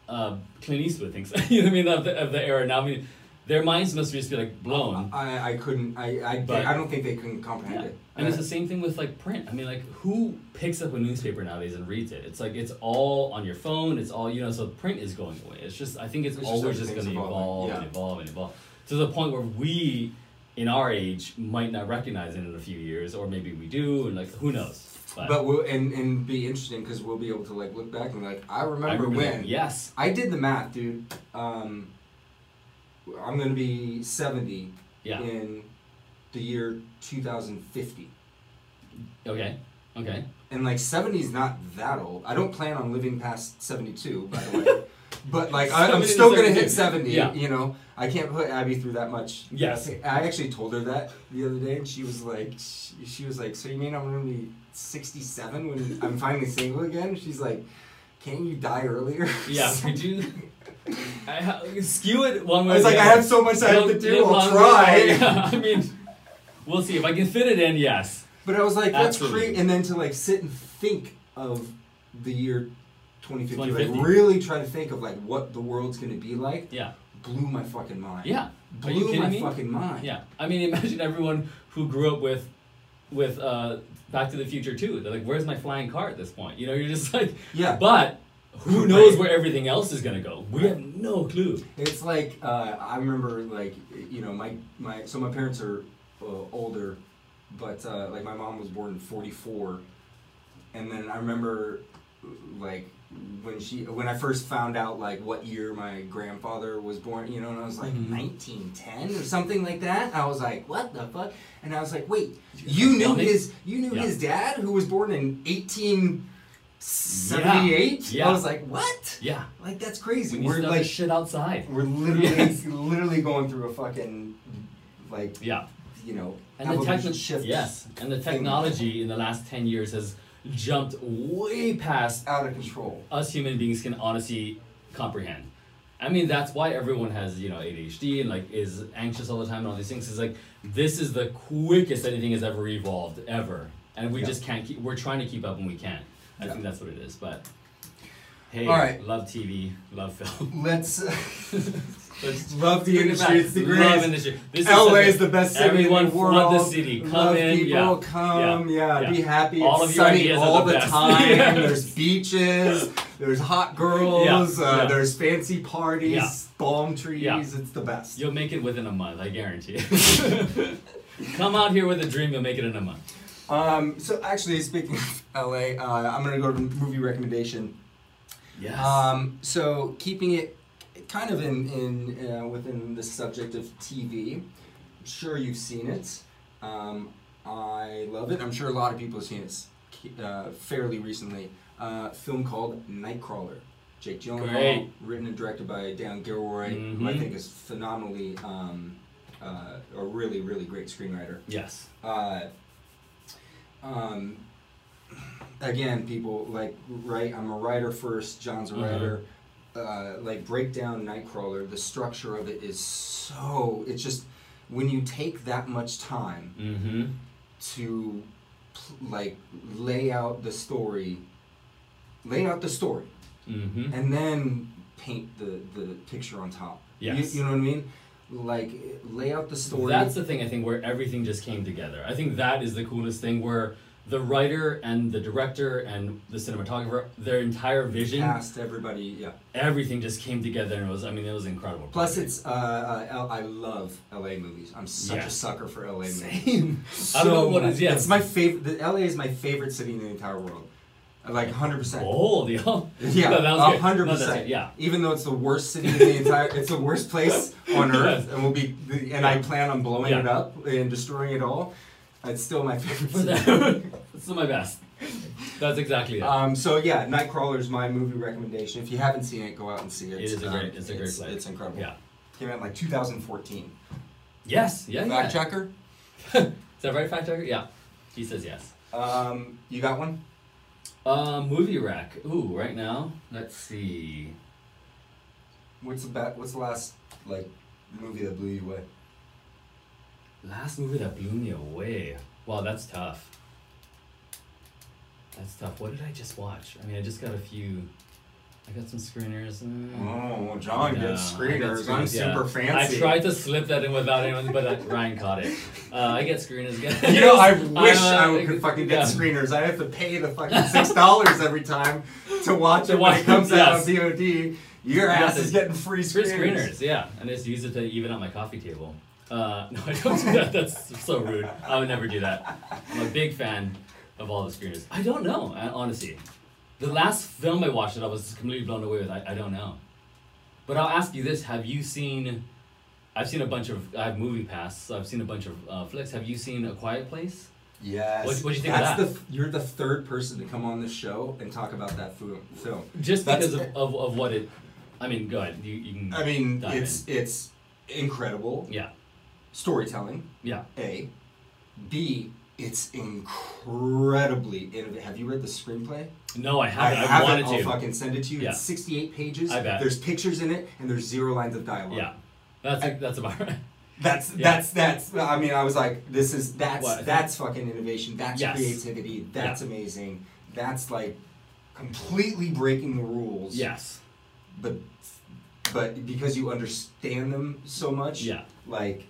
Uh, Clint Eastwood thinks. you know what I mean of the, of the era now. I mean, their minds must just be like blown. I, I couldn't. I I, But- I don't think they can comprehend Yeah. it. And it's the same thing with like print. I mean, like who picks up a newspaper nowadays and reads it? It's like it's all on your phone. It's all you know. So print is going away. It's just I think it's, It's always just going to evolve yeah. and evolve and evolve to the point where we, in our age, might not recognize it in a few years, or maybe we do, and like who knows. But, But we'll and and be interesting because we'll be able to like look back and like I remember, I remember when. that. Yes. I did the math, dude. Um, I'm gonna be 70 Yeah. in the year 2050, Okay. Okay. and like 70 is not that old. I don't plan on living past 72, by the way. But like I, I'm still gonna hit 70. Yeah. You know, I can't put Abby through that much. Yes. I actually told her that the other day, and she was like, she, she was like, so you mean I'm gonna be 67 when I'm finally single again? She's like, can't you die earlier? Yeah. Could you? I ha- skew it one way. I was like, I have so much I have to do. I'll try. Yeah, I mean, we'll see if I can fit it in. Yes. But I was like, that's great. And then to like sit and think of the year 2050, 2050. like really try to think of like what the world's gonna be like, Yeah. blew my fucking mind. Yeah. Are you Blew kidding my me? fucking mind. Yeah, I mean, imagine everyone who grew up with, with uh, Back to the Future too. They're like, "Where's my flying car?" At this point, you know, you're just like, Yeah. But who Right. knows where everything else is gonna go? We have no clue. It's like uh, I remember like you know my my so my parents are uh, older, but uh, like my mom was born in '44, and then I remember like when she when I first found out like what year my grandfather was born, you know, and I was like Mhm. 1910 or something like that. I was like, what the fuck? And I was like, wait, You knew his you knew Yeah. his dad who was born in 1878? Yeah. I was like, what? Yeah, Like that's crazy. We we're like shit outside. we're literally Yes. literally going through a fucking like Yeah, you know and the technology, shift yes, and the technology in the last ten years has jumped way past out of control. us human beings can honestly comprehend. I mean, that's why everyone has, you know, ADHD and like is anxious all the time and all these things. Is like this is the quickest anything has ever evolved ever, and we Yeah. just can't keep. We're trying to keep up and we can't. I Yeah. think that's what it is. But hey, All right. love TV, love film. Let's Let's love the industry. It's the Love greatest. industry. This LA is the best city Everyone in the world. the city. Come Love in, people, yeah. come, yeah, Yeah. be happy. All it's of your sunny all the the time. Yes. There's beaches. there's hot girls. Yeah, Uh, yeah. There's fancy parties. Yeah. Palm trees. Yeah. It's the best. You'll make it within a month, I guarantee. You. Come out here with a dream, you'll make it in a month. Um, so actually, speaking of LA, uh, I'm gonna go to movie recommendation. Yes. Um, so keeping it kind of in in uh, within the subject of TV, I'm sure you've seen it. Um, I love it. I'm sure a lot of people have seen it uh, fairly recently. Uh, film called Nightcrawler. Jake Gyllenhaal, Great. written and directed by Dan Gilroy, who I Mhm. think is phenomenally um, uh, a really really great screenwriter. yes. Uh, um, again, people like right. I'm a writer first. John's a Mhm. writer. Uh, like break down Nightcrawler. The structure of it is so. It's just when you take that much time Mm-hmm. to like lay out the story, lay out the story, Mm-hmm. and then paint the the picture on top. You- Yes. You, know what I mean? Like lay out the story. That's the thing I think where everything just came together. I think that is the coolest thing where the writer and the director and the cinematographer, their entire vision, past everybody. Yeah. everything just came together and it was I mean it was incredible. Plus, it's uh, uh, I love LA movies. I'm such a sucker for LA movies. Same. I don't know what much. yeah. It's my favorite. The LA is my favorite city in the entire world. Like 100. percent bold, yo. Yeah, No, that was hundred No, that's percent. it, yeah. Even though it's the worst city in the entire, it's the worst place on earth, and will be. And I plan on blowing Yeah. it up and destroying it all. It's still my favorite But city. that- That's still my best. That's exactly it. Um, so yeah, Nightcrawler is my movie recommendation. If you haven't seen it, go out and see it. It is a Um, great- it's a great play. It's incredible. yeah. Came out in like 2014. Yes. Yeah. Fact yeah. checker. Is that right, fact checker? Yeah. He says yes. Um, you got one? Uh, movie rack. Ooh, right now. Let's see. What's the ba- What's the last like movie that blew you away? Last movie that blew me away. Wow, that's tough. That's tough. What did I just watch? I mean, I just got a few. I got some screeners. mm. Oh, John Yeah, gets I screeners. I'm yeah. super fancy. I tried to slip that in without anyone, but uh, Ryan caught it. Uh, I get screeners. Again. You know, I wish I, uh, could fucking get yeah. screeners. I have to pay the fucking six dollars every time to watch it when it comes it, out on yes. VOD. Your You ass is getting free screeners. Free screeners. screeners, yeah. And I just use it to even out my coffee table. Uh, no, I don't do that. That's so rude. I would never do that. I'm a big fan of all the screeners. I don't know, honestly. The last film I watched that I was completely blown away with, I, I don't know. But I'll ask you this: Have you seen? I've seen a bunch of. I have movie pass, so I've seen a bunch of uh, flicks. Have you seen A Quiet Place? Yes. What- what'd you think of that? the you're the third person to come on this show and talk about that film. Just That's- because of, of, of what it. I mean, go ahead. You, you can. I mean, it's it's incredible Yeah. Storytelling. Yeah. A, B. It's incredibly innovative. Have you read the screenplay? No, I I haven't. I, haven't. wanted I'll to. fucking send it to you. Yeah. It's 68 pages. I bet. There's pictures in it, and there's zero lines of dialogue. Yeah. That's that's about right. That's Yeah. that's that's. I mean, I was like, this is that's What, I that's fucking innovation. That's Yes. creativity. That's amazing. That's like completely breaking the rules. Yes. But but because you understand them so much, Yeah. like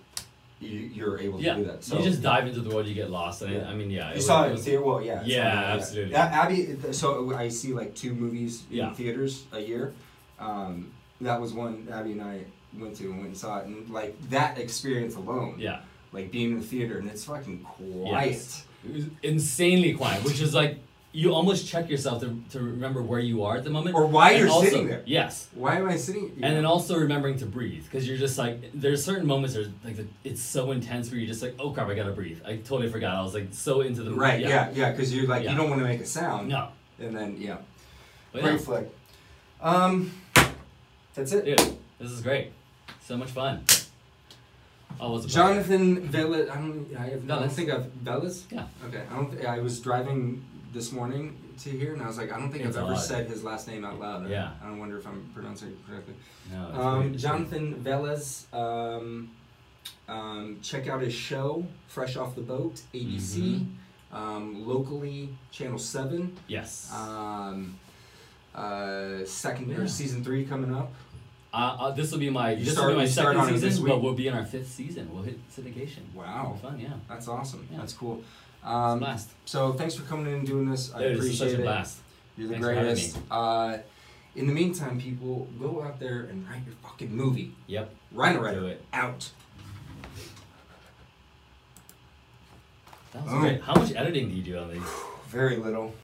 you, you're able to Yeah. do that. So you just dive into the world, you get lost. And Yeah. I mean, yeah. You was- saw it in was- theater. Well, yeah. Yeah, absolutely. Abby. So I see like two movies in theaters a year. Um, that was one Abby and I went to and went and saw it, and like that experience alone, Yeah. like being in the theater and it's fucking quiet. Yes. It was insanely quiet, which is like you almost check yourself to, to remember where you are at the moment. Or why And you're also- sitting there. Yes. Why am I sitting? And then also remembering to breathe because you're just like there's certain moments where like the, it's so intense where you're just like oh crap I gotta breathe I totally forgot I was like so into the right, yeah, yeah, because you're like Yeah. you don't want to make a sound. no And then yeah, but great yeah, flick. Um, that's it. dude this is great so much fun oh it Jonathan Velez. I don't. I, have, I don't think I've Velez. Yeah. Okay. I don't. I was driving this morning to here, and I was like, I don't think It's I've ever odd. said his last name out loud. I- Yeah. I don't wonder if I'm pronouncing it correctly. no Um. Jonathan Velez. Um, um, check out his show, Fresh Off the Boat, ABC. Mm-hmm. Um, locally, Channel Seven. yes Um, uh, second Yeah. or season three coming up. Uh, uh, this will be my You this start- will be my second season, but we'll be in our fifth season. We'll hit syndication. Wow. Fun, yeah. That's awesome. Yeah. That's cool. Um, blast. so thanks for coming in and doing this. I Dude, appreciate such a it. blast. You're the Thanks greatest. Uh, In the meantime, people, go out there and write your fucking movie. Yep. Rhino it. out. That was Oh. great. How much editing do you do on these? Very little.